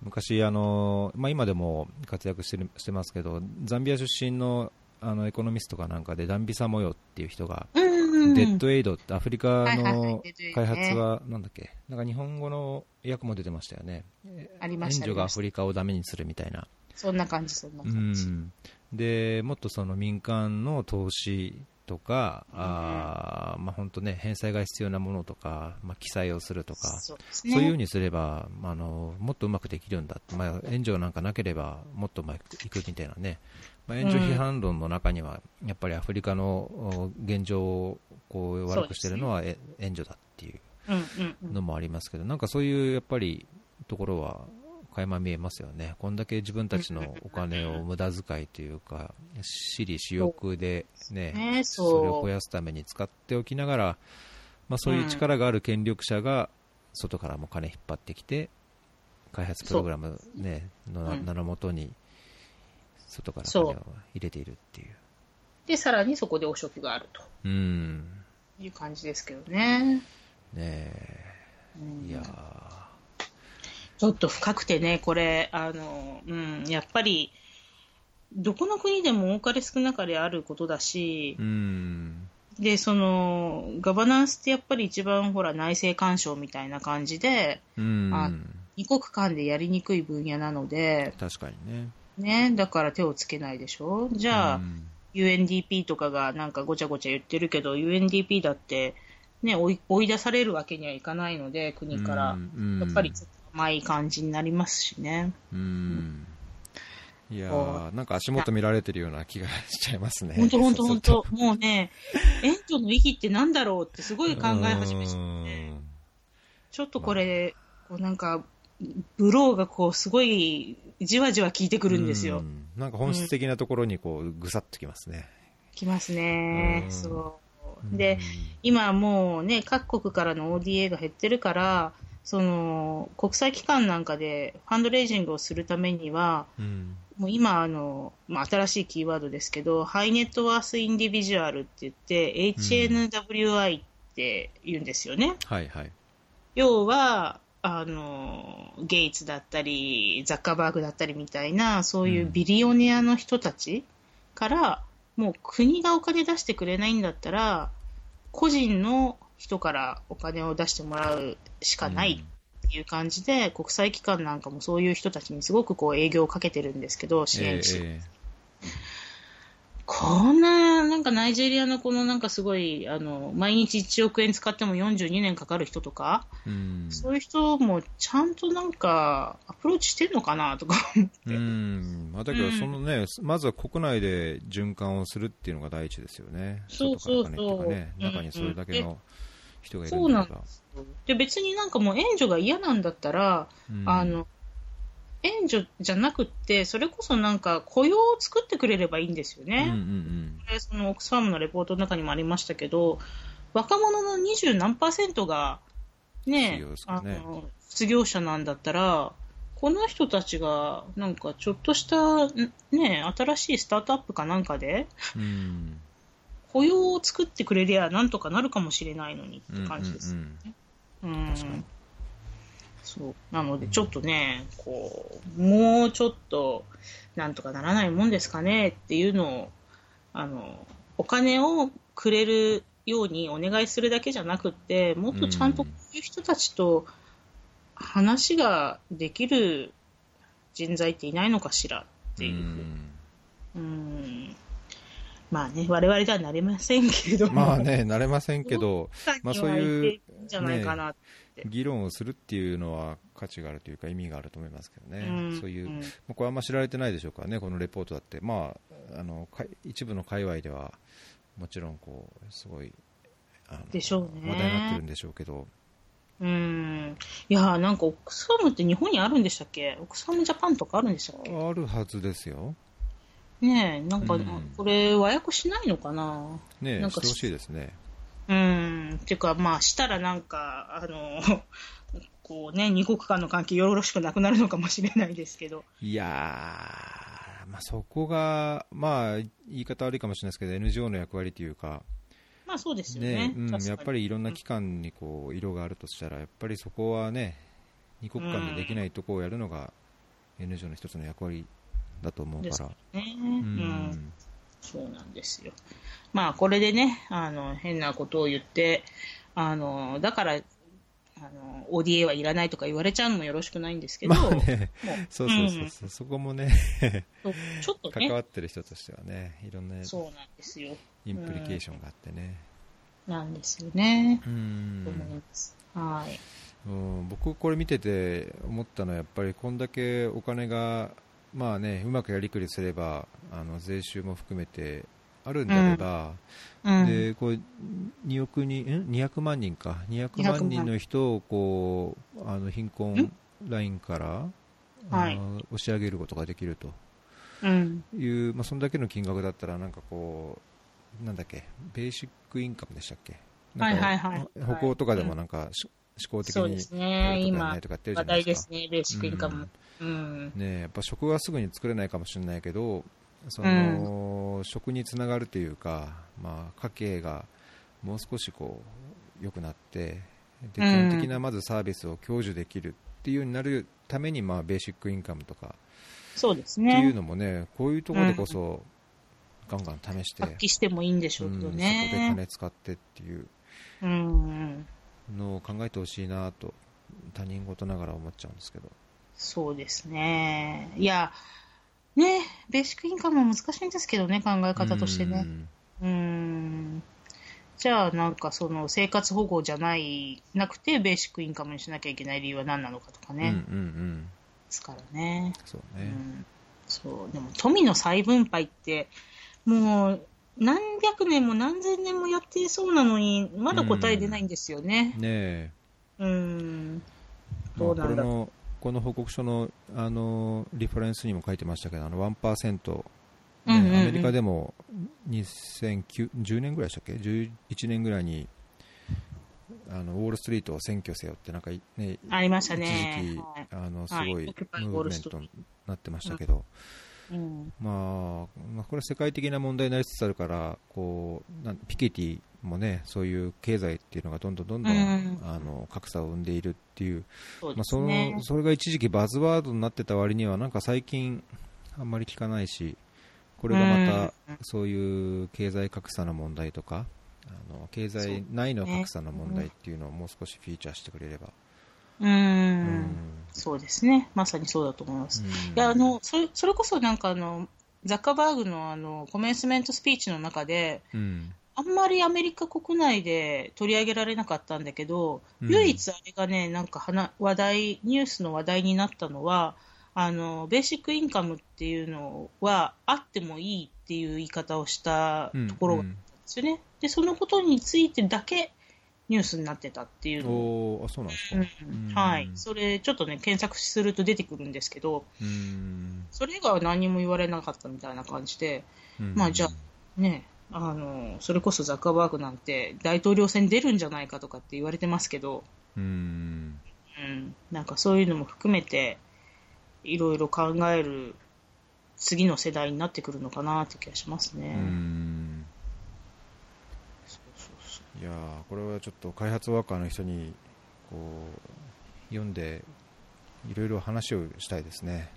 昔あの、まあ、今でも活躍してるしてますけどザンビア出身のあのエコノミストかなんかでダンビサモヨっていう人が、うんうんデッドエイドってアフリカの開ね。発はなんだっけ？なんか日本語の訳も出てましたよね。ありました。援助がアフリカをダメにするみたいなそんな感じ、そんなう感じ。ん、でもっとその民間の投資とか、あーまあ、本当ね、返済が必要なものとか、まあ、記載をするとか、そうですそういうふうね。にすれば、まあ、あのもっとうまくできるんだ、まあ、援助なんかなければもっとうまくいくみたいなね、まあ、援助批判論の中には、やっぱりアフリカのお現状をこう悪くしてるのは、え援助だっていううんうんうん。のもありますけど、なんかそういうやっぱりところは垣間見えますよね、こんだけ自分たちのお金を無駄遣いというか、私利私欲で、ねねそれを増やすために使っておきながら、まあ、そういう力がある権力者が外からも金引っ張ってきて、開発プログラム、ね、のうん。名のもとに、外から金を入れているっていう。で、さらにそこで汚職があるうん。という感じですけどね。ねえ。うん。いやちょっと深くてね、これ、あの、うん、やっぱり、どこの国でも多かれ少なかれあることだし。で、その、ガバナンスってやっぱり一番ほら内政干渉みたいな感じで、うん。あ二国間でやりにくい分野なので、確かにね。ね、だから手をつけないでしょじゃあ、うん UNDP とかがなんかごちゃごちゃ言ってるけど、UNDP だって、ね、追い追い出されるわけにはいかないので、国から。うんやっぱりちょっと甘い感じになりますしね。うん。いやこー、なんか足元見られてるような気がしちゃいますね。本当本当本当もうね、援助の意義ってなんだろうってすごい考え始めちゃって、ちょっとこれ、こうなんか、ブローがこうすごいじわじわ効いてくるんですよ。うんなんか本質的なところにこう、ぐさっときますね。きますねう。んそう。で、今もうね、各国からの ODA が減ってるから、その、国際機関なんかでファンドレイジングをするためには、うん、もう今あの、まあ、新しいキーワードですけど、ハイネットワースインディビジュアルって言って、HNWI って言うんですよね。はいはい。要は、あの、ゲイツだったり、ザッカーバーグだったりみたいな、そういうビリオネアの人たちから、もう国がお金出してくれないんだったら、個人の人からお金を出してもらうしかないっていう感じで、国際機関なんかもそういう人たちにすごくこう営業をかけてるんですけど、支援し、えこんな、なんかナイジェリアのこのなんかすごい、あの、毎日1億円使っても42年かかる人とか、えうん。そういう人もちゃんとなんかアプローチしてんのかなとか思って。うん。まあ、だけど、そのね、まずは国内で循環をするっていうのが第一ですよね。そうそうそうね、うん中にそれだけの人がいるんだから。すよ。で、別になんかもう援助が嫌なんだったら、うんあの、援助じゃなくって、それこそなんか雇用を作ってくれればいいんですよね。うんうんこれそのオックスファームのレポートの中にもありましたけど、若者の二十何パーセントが、ねねあの失業者なんだったら、この人たちが、なんかちょっとした、んね、新しいスタートアップかなんかで、うん。うん。雇用を作ってくれりゃなんとかなるかもしれないのにって感じです。ううんん確かにそう。なので、ちょっとね、こう、もうちょっと、なんとかならないもんですかねっていうのを、あの、お金をくれるようにお願いするだけじゃなくって、もっとちゃんとこういう人たちと話ができる人材っていないのかしらっていう。うんうんまあね、我々ではなれませんけれども。まあね、慣れませんけど、まあそういうじゃないかなって。議論をするっていうのは価値があるというか意味があると思いますけどね、うん。そういう、うん。まあこれはあんま知られてないでしょうからね、このレポートだって、まあ、あのか一部の界隈ではもちろんこうすごいあのでしょうね。話題になってるんでしょうけど、うん。いやーなんかオックスファームって日本にあるんでしたっけ？オックスファームジャパンとかあるんでしたっけ？あるはずですよ、ねえ、なんか、うん。これ、和訳しないのかな？ねなんかしてほしいですね。うん。っていうか、まあ、したらなんか、あの、こうね、二国間の関係よろしくなくなるのかもしれないですけど。いやー、まあ、そこが、まあ、言い方悪いかもしれないですけど、NGO の役割というか、まあそうですよね。ねうん、やっぱりいろんな機関にこう色があるとしたら、やっぱりそこはね、二国間でできないとこをやるのが NGO の一つの役割だと思うから。ね。ううんんそうなんですよ。まあ、これでね、あの、変なことを言って、あの、だから、あの、ODA はいらないとか言われちゃうのもよろしくないんですけど、まあね、もうそうそうそうそう、そこもね、ちょっとね、関わってる人としてはね、いろんなイそうなんですよ。ンプリケーションがあってね。なんですよね。うん。はい。うん僕、これ見てて思ったのは、やっぱりこんだけお金が、まあね、うまくやりくりすれば、あの税収も含めてあるんであれば、うん。でこう2億人、ん？200万人か、200万人の人をこうあの貧困ラインから、はい。あの押し上げることができると。うん。いう、まあ、そんだけの金額だったら、なんかこう、なんだっけ、ベーシックインカムでしたっけ、なんかはいはいはい。歩行とかでもなんか、し思考的にそうですね、今話題ですすね、ベーシックインカムも。うん。ね、やっぱ食はすぐに作れないかもしれないけどその、食につながるというか、まあ、家計がもう少しこう良くなってで基うん本的なまずサービスを享受できるっていうようになるために、まあ、ベーシックインカムとかそうですっていうね。のもねこういうところでこそ、ガンガン試して、発揮してもいいんでしょうけどうんそこでね。金使ってっていううん。のを考えてほしいなと他人事ながら思っちゃうんですけど。そうですね。いや、ね、ベーシックインカムも難しいんですけどね、考え方としてね。うんうん。じゃあ、なんかその生活保護じゃない、なくて、ベーシックインカムにしなきゃいけない理由は何なのかとかね。うんうんうんですからね。そうね、うん。そう。でも、富の再分配って、もう、何百年も何千年もやってそうなのに、まだ答え出ないんですよね。ねえ。うん。まあどうなんだろう。これの報告書のあのリファレンスにも書いてましたけど、あの1%、ねうんうんうん。アメリカでも2010年ぐらいでしたっけ、11年ぐらいにあのウォール・ストリートを占拠せよって、なんか、ね、ありましたね。一時期、はいあのすはい。ごい。ムーブメントになってましたけど、うん。まあ、まあこれは世界的な問題になりつつあるから、こうなんピケティもね、そういう経済っていうのがどんどんどんどん、うんあの格差を生んでいるっていう。そうでまあ、そ。のそれが一時期バズワードになってた割にはなんか最近あんまり聞かないしこれがまたうんそういう経済格差の問題とかあの経済内の格差の問題っていうのをもう少しフィーチャーしてくれれば、う。うんそうですね。まさにそうだと思います。うんいや、あの、それ、それこそなんかあの、ザッカーバーグのあの、コメンスメントスピーチの中で、うんあんまりアメリカ国内で取り上げられなかったんだけど、うん唯一あれがね、なんか話話題、ニュースの話題になったのは、あの、ベーシックインカムっていうのはあってもいいっていう言い方をしたうんところがあったんですよね。で、そのことについてだけニュースになってたっていうあそうなんですか、うん。うん。はい。それ、ちょっとね、検索すると出てくるんですけど、うん。それ以外は何も言われなかったみたいな感じで、うん。まあじゃあね、あの、それこそザッカーバーグなんて大統領選出るんじゃないかとかって言われてますけど、うん。うん、なんかそういうのも含めて、いろいろ考える次の世代になってくるのかなって気がしますね。いやーこれはちょっと開発ワーカーの人にこう読んでいろいろ話をしたいですね。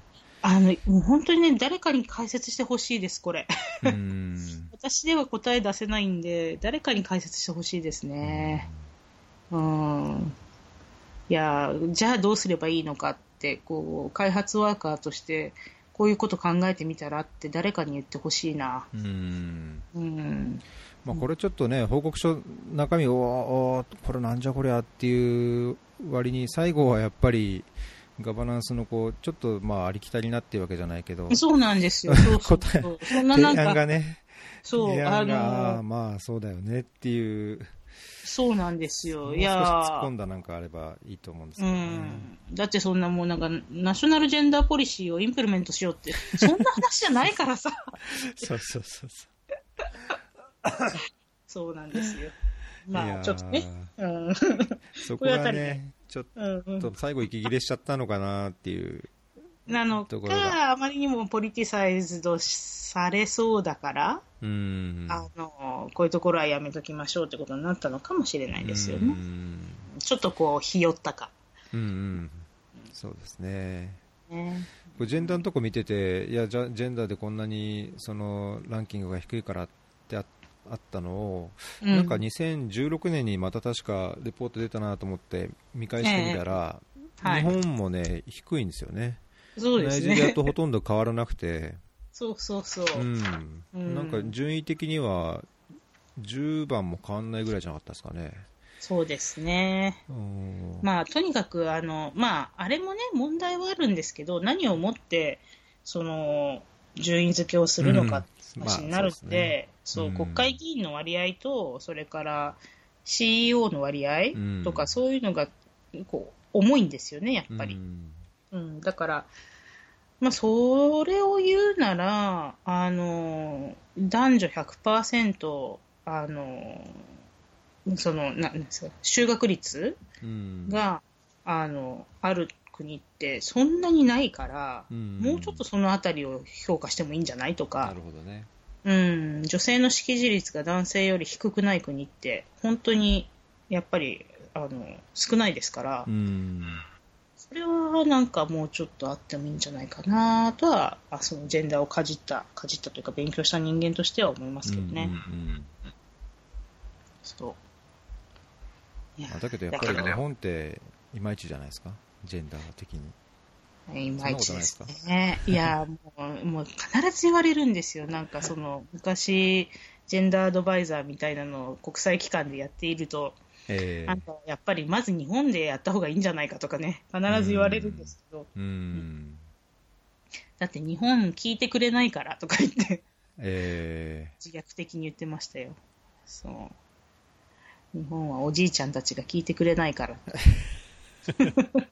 あの、もう本当にね、誰かに解説してほしいです、これ。うん 私では答え出せないんで、誰かに解説してほしいですね。うん。いや、じゃあどうすればいいのかって、こう、開発ワーカーとして、こういうこと考えてみたらって誰かに言ってほしいな。まあ、これちょっとね、報告書、中身を、おーこれなんじゃこりゃっていう割に、最後はやっぱり、ガバナンスのこうちょっとまあありきたりになってるわけじゃないけど、そうなんですよ。そうそう 答えそう。そんな提なんか、案がね、そう、提あの、まあそうだよねっていう、そうなんですよ。いや突っ込んだなんかあればいいと思うんですけうどね。ん。だってそんなもうなんか、ナショナルジェンダーポリシーをインプルメントしようって、そんな話じゃないからさ。そうそうそうそ そうなんですよ。まあ、ちょっとね。うん。そこがね、ちょっと最後息切れしちゃったのかなっていう。なのか、あまりにもポリティサイズドされそうだから、うん。あの、こういうところはやめときましょうってことになったのかもしれないですようね。んちょっとこう、ひよったか。うんうん。そうですね。ね。これジェンダーのとこ見てて、いや、ジェンダーでこんなにそのランキングが低いからってああったのを、うなんか2016年にまた確かレポート出たなと思って見返してみたら、はい日本もね、低いんですよね。そうですナイジェリアね。とほとんど変わらなくて、そうそうそう。うん、うんなんか順位的には10番も変わんないぐらいじゃなかったですかね。そうですね。うんまあ、とにかく、あの、まあ、あれもね、問題はあるんですけど、何をもって、その、順位付けをするのかって話になるので、そう、うん。国会議員の割合と、それから CEO の割合とか、うん。そういうのが、こう、重いんですよね、やっぱり。うん。うん、だから、まあ、それを言うなら、あの、男女100%、あの、その、なんですか、就学率うん、が、あの、ある国ってそんなにないから、うん。もうちょっとそのあたりを評価してもいいんじゃないとなかる、ほどね。うん、女性の識字率が男性より低くない国って、本当にやっぱりあの少ないですから、うん。それはなんかもうちょっとあってもいいんじゃないかなとは、あそのジェンダーをかじった、かじったというか勉強した人間としては思いますけどね。うんうんうんそう。だけどやっぱり日本っていまいちじゃないですか、ジェンダー的に。いまいちですね。いや、もう、もう必ず言われるんですよ。なんかその、昔、ジェンダーアドバイザーみたいなのを国際機関でやっていると、えなんかやっぱりまず日本でやった方がいいんじゃないかとかね、必ず言われるんですけど、ー、うん。だって日本聞いてくれないからとか言って、え自虐的に言ってましたよ。そう。日本はおじいちゃんたちが聞いてくれないから。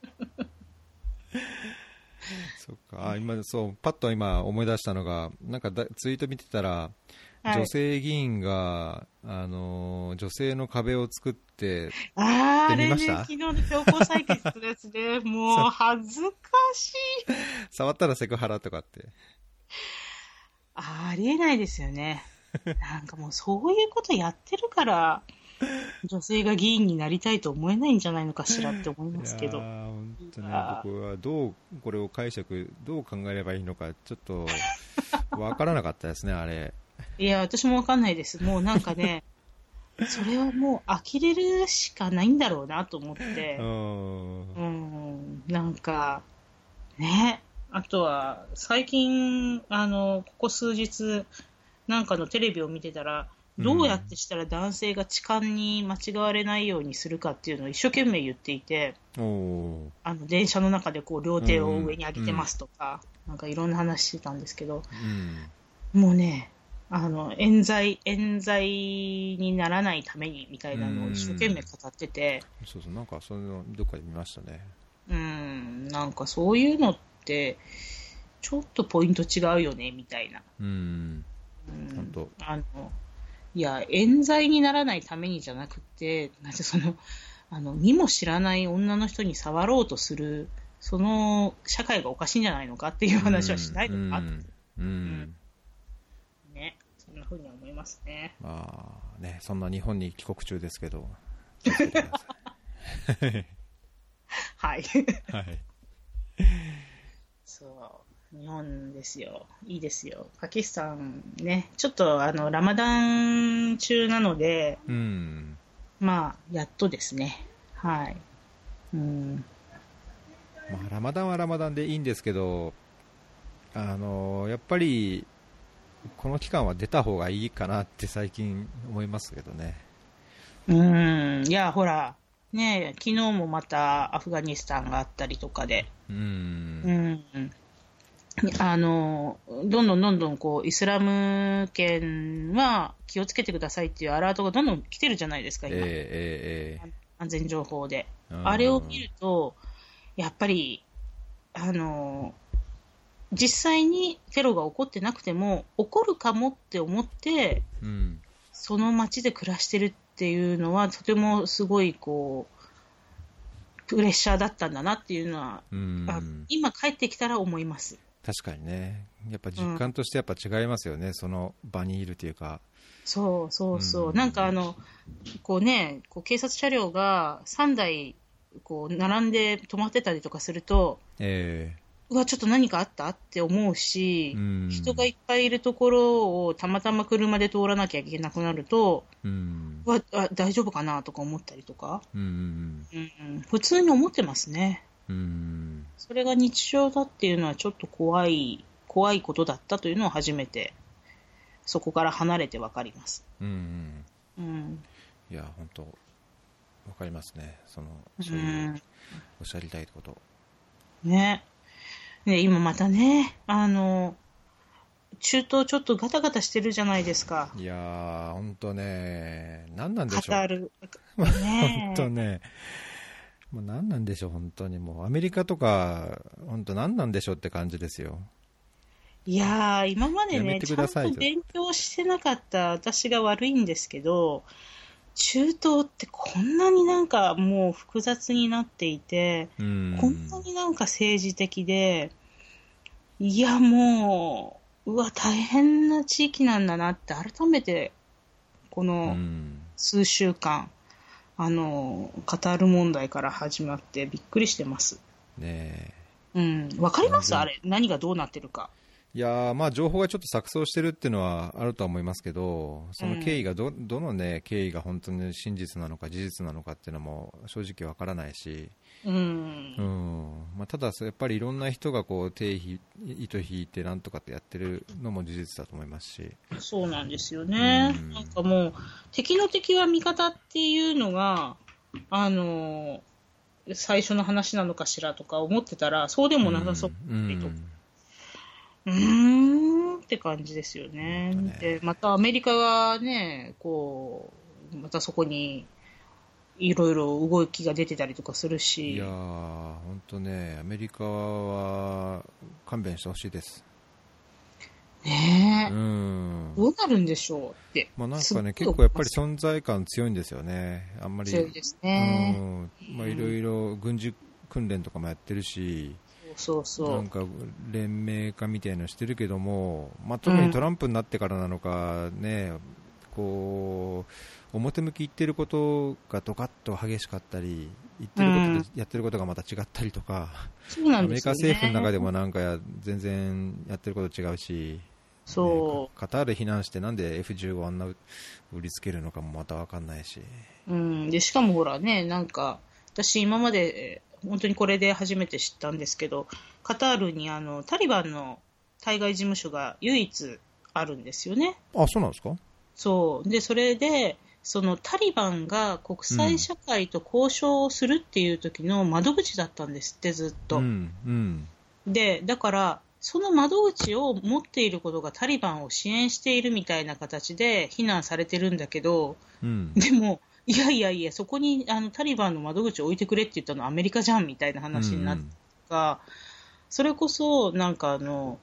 ー、そっか。あ、今、そう、パッと今思い出したのが、なんかだツイート見てたら、はい女性議員が、あのー女性の壁を作って、あー、あれね、昨日の強行採決ですね。もう恥ずかしい。触ったらセクハラとかって。ありえないですよね。なんかもうそういうことやってるから、女性が議員になりたいと思えないんじゃないのかしらって思いますけど。いやー本当にあー僕はどうこれを解釈、どう考えればいいのか、ちょっとわからなかったですね、あれ。いや、私もわかんないです。もうなんかね、それはもう呆れるしかないんだろうなと思ってう。んうん、なんか、ね。あとは、最近、あの、ここ数日、なんかのテレビを見てたら、どうやってしたら男性が痴漢に間違われないようにするかっていうのを一生懸命言っていて、あの、電車の中でこう、両手を上に上げてますとか、なんかいろんな話してたんですけど、うん。もうね、あの、冤罪、冤罪にならないためにみたいなのを一生懸命語ってて、そうそう、なんかそういうのどっかで見ましたね。うん、なんかそういうのって、ちょっとポイント違うよね、みたいな。うん、うん。本当あの、いや、冤罪にならないためにじゃなくて、なんてその、あの、見も知らない女の人に触ろうとする、その社会がおかしいんじゃないのかっていう話はしないのかうんうんね、そんな風には思いますね。まあね、そんな日本に帰国中ですけど、気をつけてくださいはい。はい。そう、日本ですよ。いいですよ。パキスタンね、ちょっとあの、ラマダン中なので、うん。まあ、やっとですね。はい。うん。まあ、ラマダンはラマダンでいいんですけど、あのやっぱり、この期間は出た方がいいかなって最近思いますけどね。うん。いや、ほら、ね昨日もまたアフガニスタンがあったりとかで、う。うんん。あの、どんどんどんどんこう、イスラム圏は気をつけてくださいっていうアラートがどんどん来てるじゃないですか、ええ今。ええ安全情報で。ええあれを見ると、やっぱり、あの、実際にテロが起こってなくても、起こるかもって思って、うん。その街で暮らしてるっていうのは、とてもすごい、こう、プレッシャーだったんだなっていうのは、うん。あ今帰ってきたら思います。確かにね。やっぱ実感としてやっぱ違いますよね、その場にいるというか。そうそうそう。うんなんかあの、こうね、こう警察車両が3台、こう、並んで止まってたりとかすると、えうわ、ちょっと何かあったって思うえし、うん。人がいっぱいいるところをたまたま車で通らなきゃいけなくなると、うん。うわあ大丈夫かなとか思ったりとか、うん。うんうん、普通に思ってますね。うん。それが日常だっていうのはちょっと怖い、怖いことだったというのを初めて、そこから離れてわかります。うん。うん。いや、本当わかりますね。その、うそういうんおっしゃりたいこと。ね。ね、今またね、あの、中東ちょっとガタガタしてるじゃないですか。いやー、本当ね、何なんでカしょう。タール。本ね当ね、もう何なんでしょう、本当に。もう、アメリカとか、本当何なんでしょうって感じですよ。いやー、今までね、ちゃんとと。勉強してなかった私が悪いんですけど、中東ってこんなになんかもう複雑になっていて、うん。こんなになんか政治的で、いやもう、うわ、大変な地域なんだなって改めて、こうのん。数週間、あの、カタール問題から始まってびっくりしてます。ねうん。わかります？あれ。何がどうなってるか。いやーまあ情報がちょっと錯綜してるっていうのはあるとは思いますけど、その経緯がど,、どの、ね、経緯が本当に真実なのか事実なのかっていうのも正直わからないし、う。うんんまあ、ただ、やっぱりいろんな人がこう手ひ糸引いてなんとかってやってるのも事実だと思いますし、そうなんですよね。うんなんかもう、敵の敵は味方っていうのが、あの、最初の話なのかしらとか思ってたら、そうでもなさそう。うんりとうーんって感じですよね。ねで、またアメリカがね、こう、またそこに、いろいろ動きが出てたりとかするいしやー、、本当ね、アメリカは勘弁してほしいです。ねえ、うん。どうなるんでしょうって。まあ、なんかね、結構やっぱり存在感強いんですよね、あんまり、強いですね。うん。まあ、いろいろ軍事訓練とかもやってるし、そうそう。なんか連盟化みたいなのしてるけども、まあ、特にトランプになってからなのか、ね、こう表向き言ってることがドカッと激しかったり、言ってることとやってることがまた違ったりとか、そうなアメリカ。政府の中でもなんかや全然やってること違うし、そねカタール避難してなんで F15 あんな売りつけるのかもまた分かんないし、う。うん。で、しかもほらね、なんか、私今まで、えー本当にこれで初めて知ったんですけど、カタールにあの、タリバンの対外事務所が唯一あるんですよね。あそうなんですか？そう。で、それで、そのタリバンが国際社会と交渉をするっていう時の窓口だったんですって、ずっと。うんうんで、だから、その窓口を持っていることがタリバンを支援しているみたいな形で非難されてるんだけど、うんでも、いやいやいや、そこにあのタリバンの窓口を置いてくれって言ったのはアメリカじゃんみたいな話になった、それこそ、なんかあの、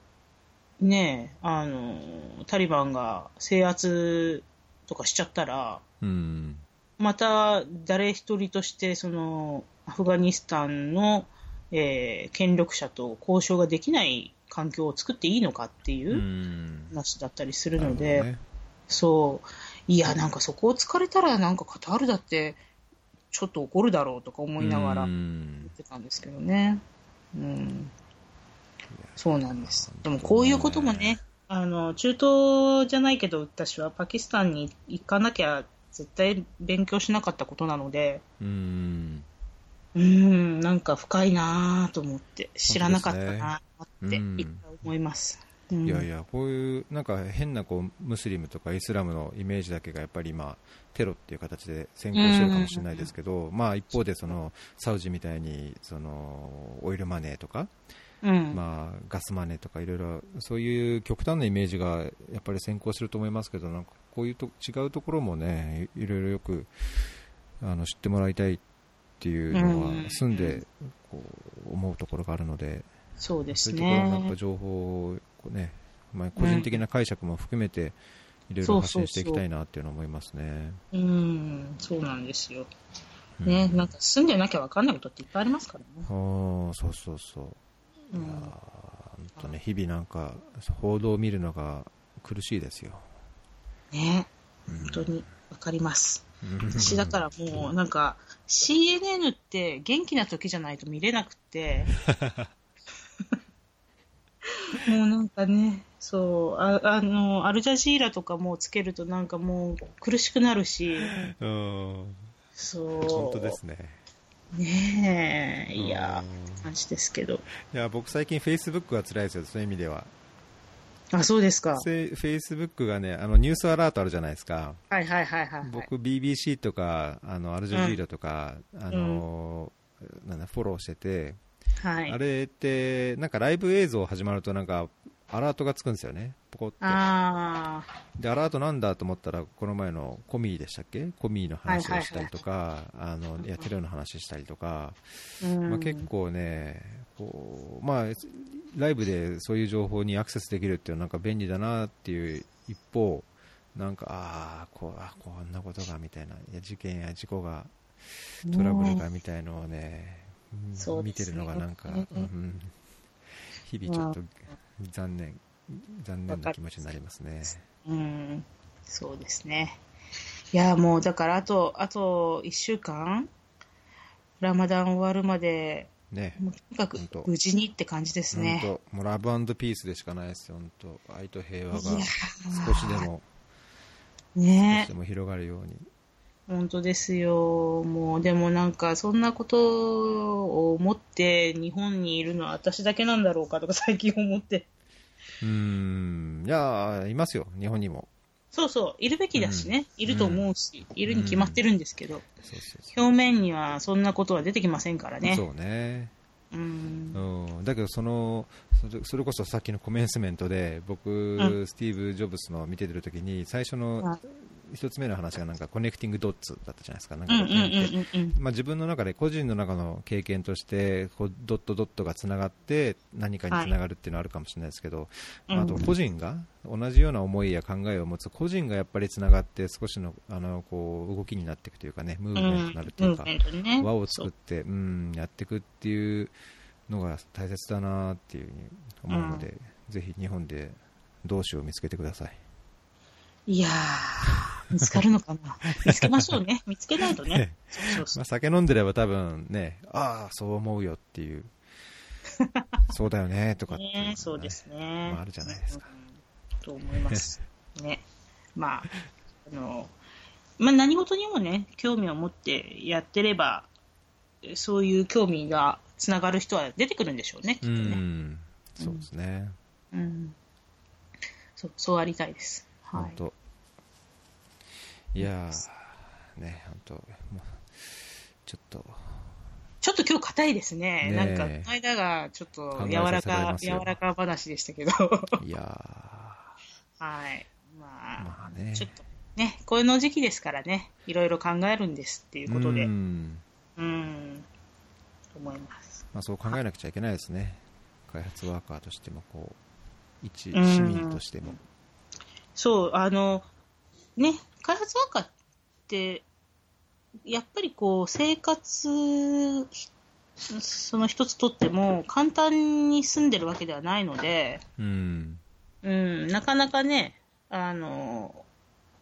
ねえ、あの、タリバンが制圧とかしちゃったら、うん。また誰一人として、その、アフガニスタンの、えー権力者と交渉ができない環境を作っていいのかっていううん。話だったりするので、なるほどね。そう、いや、なんかそこを突かれたら、なんかカタールだって、ちょっと怒るだろうとか思いながらう言んってたんですけどね。うん。そうなんです。でもこういうこともね、あの、中東じゃないけど、私はパキスタンに行かなきゃ絶対勉強しなかったことなので、うんうん、なんか深いなぁと思って、知らなかったなぁって思います。うんいやいや、こういうなんか変なこうムスリムとかイスラムのイメージだけがやっぱり今、テロっていう形で先行してるかもしれないですけど、まあ一方でそのサウジみたいにそのオイルマネーとか、うん。まあ、ガスマネーとかいろいろそういう極端なイメージがやっぱり先行すると思いますけどなんかこういうと違うところもねいいろいろよくあの知ってもらいたいっていうのはうん住んでこう思うところがあるので、そうですそういうところのやっねぱ。情報をこう、ねまあ、個人的な解釈も含めていろいろ発信していきたいなっていうのは思いますね。うん、そうなんですよ。うんね、なんか住んでなきゃ分かんないことっていっぱいありますからね。ああそうそうそううん、本当ね日々なんか報道を見るのが苦しいですよ。ね、うん本当に分かります。うん私だからもうなんか CNN って元気な時じゃないと見れなくて、もうなんかね、そう、ああの、アルジャジーラとかもつけるとなんかもう苦しくなるし、うんそう。本当ですね。ねえ、いや感じですけど。いや僕最近フェイスブックが辛いですよそういう意味ではあ、そうですか。フェイスブックがねあのニュースアラートあるじゃないですかはいはいはいはい、はい。僕 BBC とかあのアルジャジーラとか、あのなんだフォローしてて、はい。あれってなんかライブ映像始まるとなんかアラートがつくんですよね。ポコッと。あでアラートなんだと思ったらこの前のコミーでしたっけ？コミーの話をしたりとか、あのいやテロの話したりとか、まあ、結構ねこう、まあ、ライブでそういう情報にアクセスできるっていうのはなんか便利だなっていう一方なんか、ああ、こう、あこんなことがみたいな、いや事件や事故が、トラブルがみたいのをね、ね。見てるのがなんか、うんうん日々ちょっと残念、残念な気持ちになりますね。うん、そうですね。いや、もうだからあと、あと1週間、ラマダン終わるまで、ね。もうとにかく無事にって感じですね。もうラブピースでしかないですよ、本当愛と平和が少しでも、少ねしでも広がるように。本当ですよ。もう、でもなんか、そんなことを思って日本にいるのは私だけなんだろうかとか最近思って。うーん、いや、いますよ、日本にも。そうそう、いるべきだしね。いると思うし、いるに決まってるんですけど、そうそうそう表面にはそんなことは出てきませんからね。そうね。うん。うん、だけどそのそれそれこそさっきのコメンスメントで僕、うんスティーブ・ジョブズの見てるときに最初はのい一つ目の話がなんかコネクティング・ドッツだったじゃないですか。なんか。まあ、自分の中で個人の中の経験としてこうドットドットがつながって何かにつながるっていうのはあるかもしれないですけど、うんまあ、あと個人が同じような思いや考えを持つ個人がやっぱりつながって少しのあのこう動きになっていくというかねムーブメントになるというか、輪を作ってうんやっていくっていうのが大切だなっていうふうに思うので、ぜひ日本で同志を見つけてください。いやー、見つかるのかな？見つけましょうね。見つけないとね。そうそうそまあ、酒飲んでれば多分ね、ああ、そう思うよっていう、そうだよねとかう。っていうねねそうですね。まああるじゃないですかうん。と思います。ね。まあ、あの、まあ何事にもね、興味を持ってやってれば、そういう興味がつながる人は出てくるんでしょうね、きっうとね。ん、そうですね。うん。そう、そうありたいです。はい。いやー、ね、本当、もうちょっと、ちょっと今日硬いですね。ねえなんか、この間がちょっと柔らか、柔らか話でしたけど。いやはい。まー、あ、まあね。ちょっとね、この時期ですからね、いろいろ考えるんですっていうことで、ううん、ん思います。まあ、そう考えなくちゃいけないですね。開発ワーカーとしても、こう、一うん市民としても。そう、あの、ね、開発ワーカーって、やっぱりこう、生活、その一つとっても、簡単に住んでるわけではないので、うん。うん、なかなかね、あの、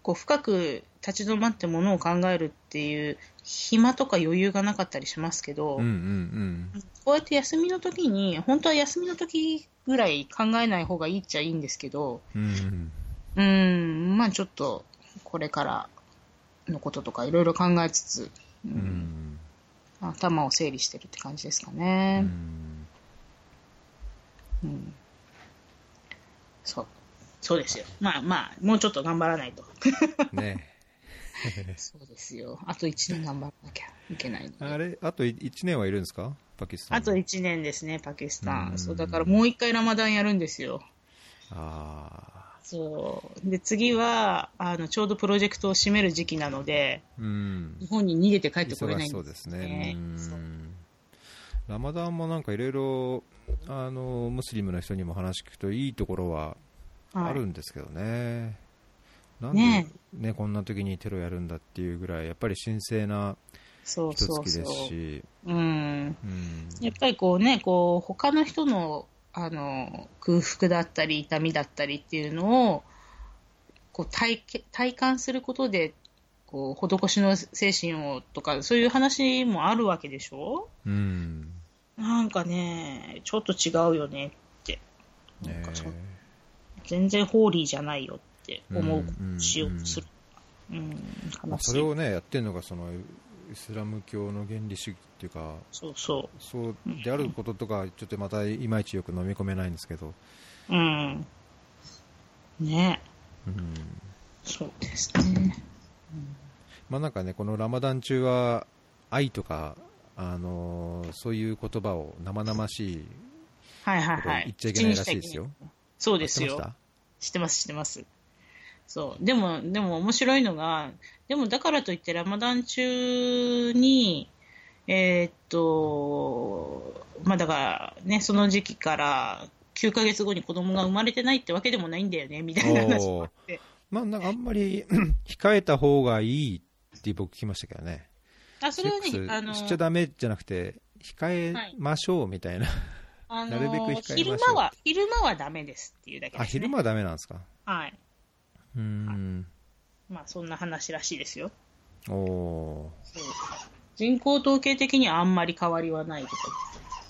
こう深く立ち止まってものを考えるっていう暇とか余裕がなかったりしますけど、うんうんこうやって休みの時に、本当は休みの時ぐらい考えない方がいいっちゃいいんですけど、うん。うん。うん、まあちょっと、これからのこととかいろいろ考えつつ、ううんん。頭を整理してるって感じですかうね。ん。うんそう。そうですよ。まあまあ、もうちょっと頑張らないと。ね。そうですよ。あと1年頑張らなきゃいけない。あれ、あと1年はいるんですか？パキスタン。あと1年ですね、パキスタうんン。そう、だからもう一回ラマダンやるんですよ。あそう。で、次は、あの、ちょうどプロジェクトを締める時期なので、ー。うん。日本に逃げて帰ってこれないんですね。ねうんそうラマダンもなんかいろいろ、あの、ムスリムの人にも話聞くといいところはあはいるんですけどね。なんでねねこんな時にテロやるんだっていうぐらい、やっぱり神聖なそう一そうそう月です。し。やっぱりこうね、こう、他の人の、あの、空腹だったり、痛みだったりっていうのを、こう体け、体感することで、こう、施しの精神をとか、そういう話もあるわけでしょ？うん。なんかね、ちょっと違うよねって。なんねかそう全然ホーリーじゃないよって思ううんうんしようとする。うん、まあ、悲しいそれをね、やってるのがそのイスラム教の原理主義っていうか、そうそそうであることとか、ちょっとまたいまいちよく飲み込めないんですけど、う。うん。ねうん。そうですね。まあなんかね、このラマダン中は愛とか、あのーそういう言葉を生々しいはいはいい。言っちゃいけないらしいですよ。そうですよ。知ってます、知ってます。そう。でも、でも面白いのが、でもだからといってラマダン中に、えーっと、まあだからね、その時期から9ヶ月後に子供が生まれてないってわけでもないんだよね、みたいな話もあって。まあ、なんかあんまり 控えた方がいいって僕聞きましたけどね。あ、それはねあの、しちゃダメじゃなくて、控えましょうみたいな。あのなるべく控えましょう昼間は、昼間はダメですっていうだけです、あ、ね。昼間はダメなんですか？はい。うーん。まあ、そんな話らしいですよ。おー。そう人口統計的にはあんまり変わりはないとこ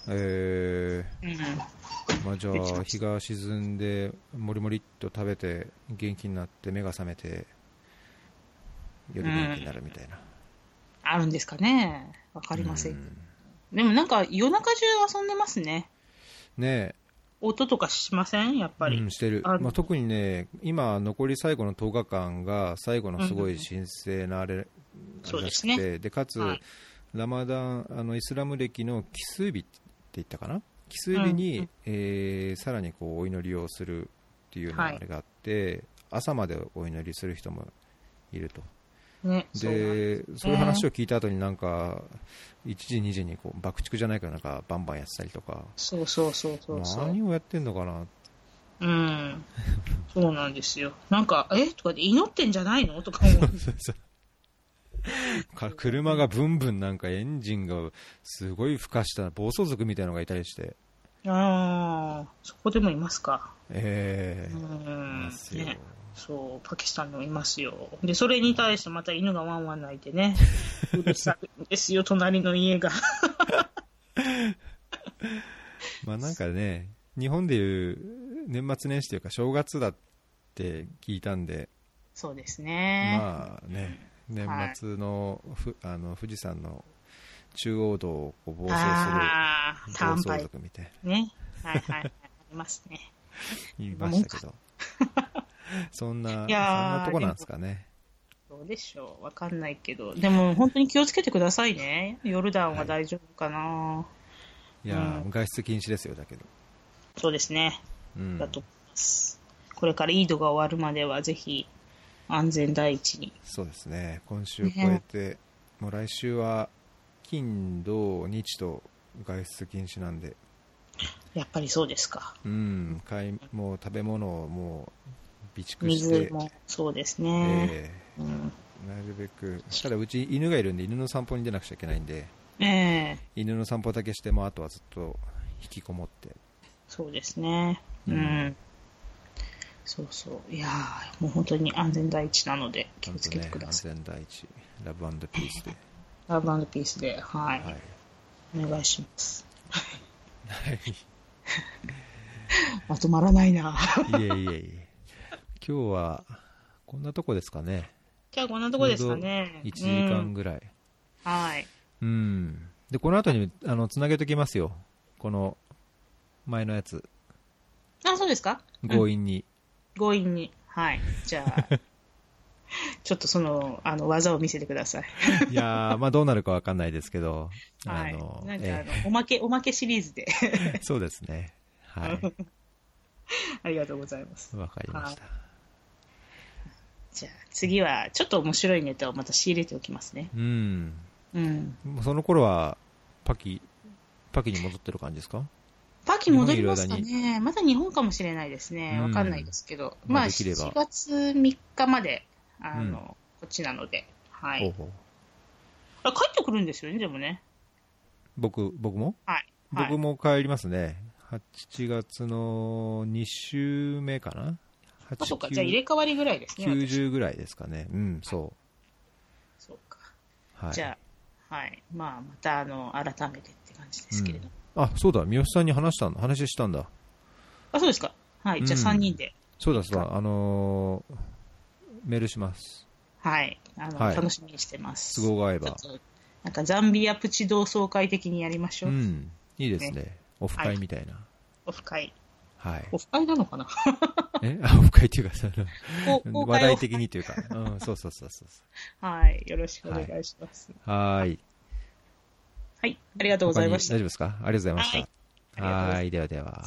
えろ。うん。ー、まあじゃあ、日が沈んで、もりもりっと食べて、元気になって、目が覚めて、夜元気になるみたいな。あるんですかね。わかりません。うんでもなんか夜中中遊んでますね。ね音とかしません？やっぱり。うん、してる、あまあ、特にね、今、残り最後の10日間が最後のすごい神聖なあれ,、そうですね。てでかつ、はい。ラマダンあのイスラム歴の奇数日って言ったかな、奇数日に、うんうん。えーさらにこうお祈りをするっていうようなはい。あれがあって、朝までお祈りする人もいると。ね。でそういう話を聞いた後になんか1時、2時にこう爆竹じゃないからなんかバンバンやってたりとかそうそうそうそうそう。何をやってんのかなうん。そうなんですよ。なんか、え？とかで祈ってんじゃないの？とか思 う。車がブンブンなんかエンジンがすごいふかした暴走族みたいなのがいたりして、ああ、そこでもいますか。えうえいんます。よ、ね。そう、パキスタンにもいますよ。で、それに対してまた犬がワンワン鳴いてね。うるさいんですよ、隣の家が。まあなんかね、日本でいう年末年始というか正月だって聞いたんで、そうですね。まあね、年末の,、ふあの富士山の中央道をこう暴走する暴走族みたいプね。はいはい。ありますね。な 言いましたけど、そんな、そんなとこなんですかね。どうでしょう。わかんないけど。でも、本当に気をつけてくださいね。ヨルダンは大丈夫かな、いやー、うん外出禁止ですよ、だけど。そうですね。うんだと思います。これからイードが終わるまでは、ぜひ、安全第一に。そうですね、今週超えて、もう来週は金、土、日と外出禁止なんで、やっぱりそうですか。うん、買いもう食べ物をもう備蓄して水、もそうですね。えうん、ーなるべく、ただうち犬がいるんで、犬の散歩に出なくちゃいけないんで、ええ犬の散歩だけしても、あとはずっと引きこもって、そうですね。う。うんそうそう。いやーもう本当に安全第一なので、気をつけてくだ安さい。全第一、ラブピースで、ラブピースで、はい、はい。お願いします。はい まとまらないな。いえいえいえ。今日は、こんなとこですかね。じゃあこんなとこですかね。1時間うんぐらい。はい。うん。で、この後に、あの、つなげときますよ。この、前のやつ、あ、そうですか？強引に。強引に。はい。じゃあ、ちょっとその、あの、技を見せてください。いやー、まあどうなるかわかんないですけど、はい。あの、なんか、えあの、おまけ、おまけシリーズで。えそうですね。はい。ありがとうございます。わかりました。じゃあ、次は、ちょっと面白いネタをまた仕入れておきますね。うん。うん。その頃は、パキ、パキに戻ってる感じですか？パキ戻りますか日ね。まだ日本かもしれないですね。うんわかんないですけど。まあ、まあできれば4月3日まで、あの、うんこっちなので。はい。ほう帰ってくるんですよね、でもね。僕、僕も？はい。はい僕も帰りますね。8月の2週目かな？あ、そうか。8じゃあ入れ替わりぐらいですね。私90ぐらいですかね。うん、そそうか。う。はい。じゃあ、はい。まあ、また、あの、改めてって感じですけれど。あ、そうだ、三好さんに話したんだ、話したんだ。あ、そうですか。はい。じゃあうん3人で。そうだ、そうだ、あのーメールします。はい。あの、はい楽しみにしてます。都合が合えば。なんか、ザンビアプチ同窓会的にやりましょう。うん、いいですね。オフ会みたいな。オフ会。はい。オフ会なのかな？え？あ、オフ会っていうか、そ話題的にというか、うん、そうそうそうそう。はい。よろしくお願いします。はーい。はい。ありがとうございました大。丈夫ですか？ありがとうございました。はいはーい、ではでは。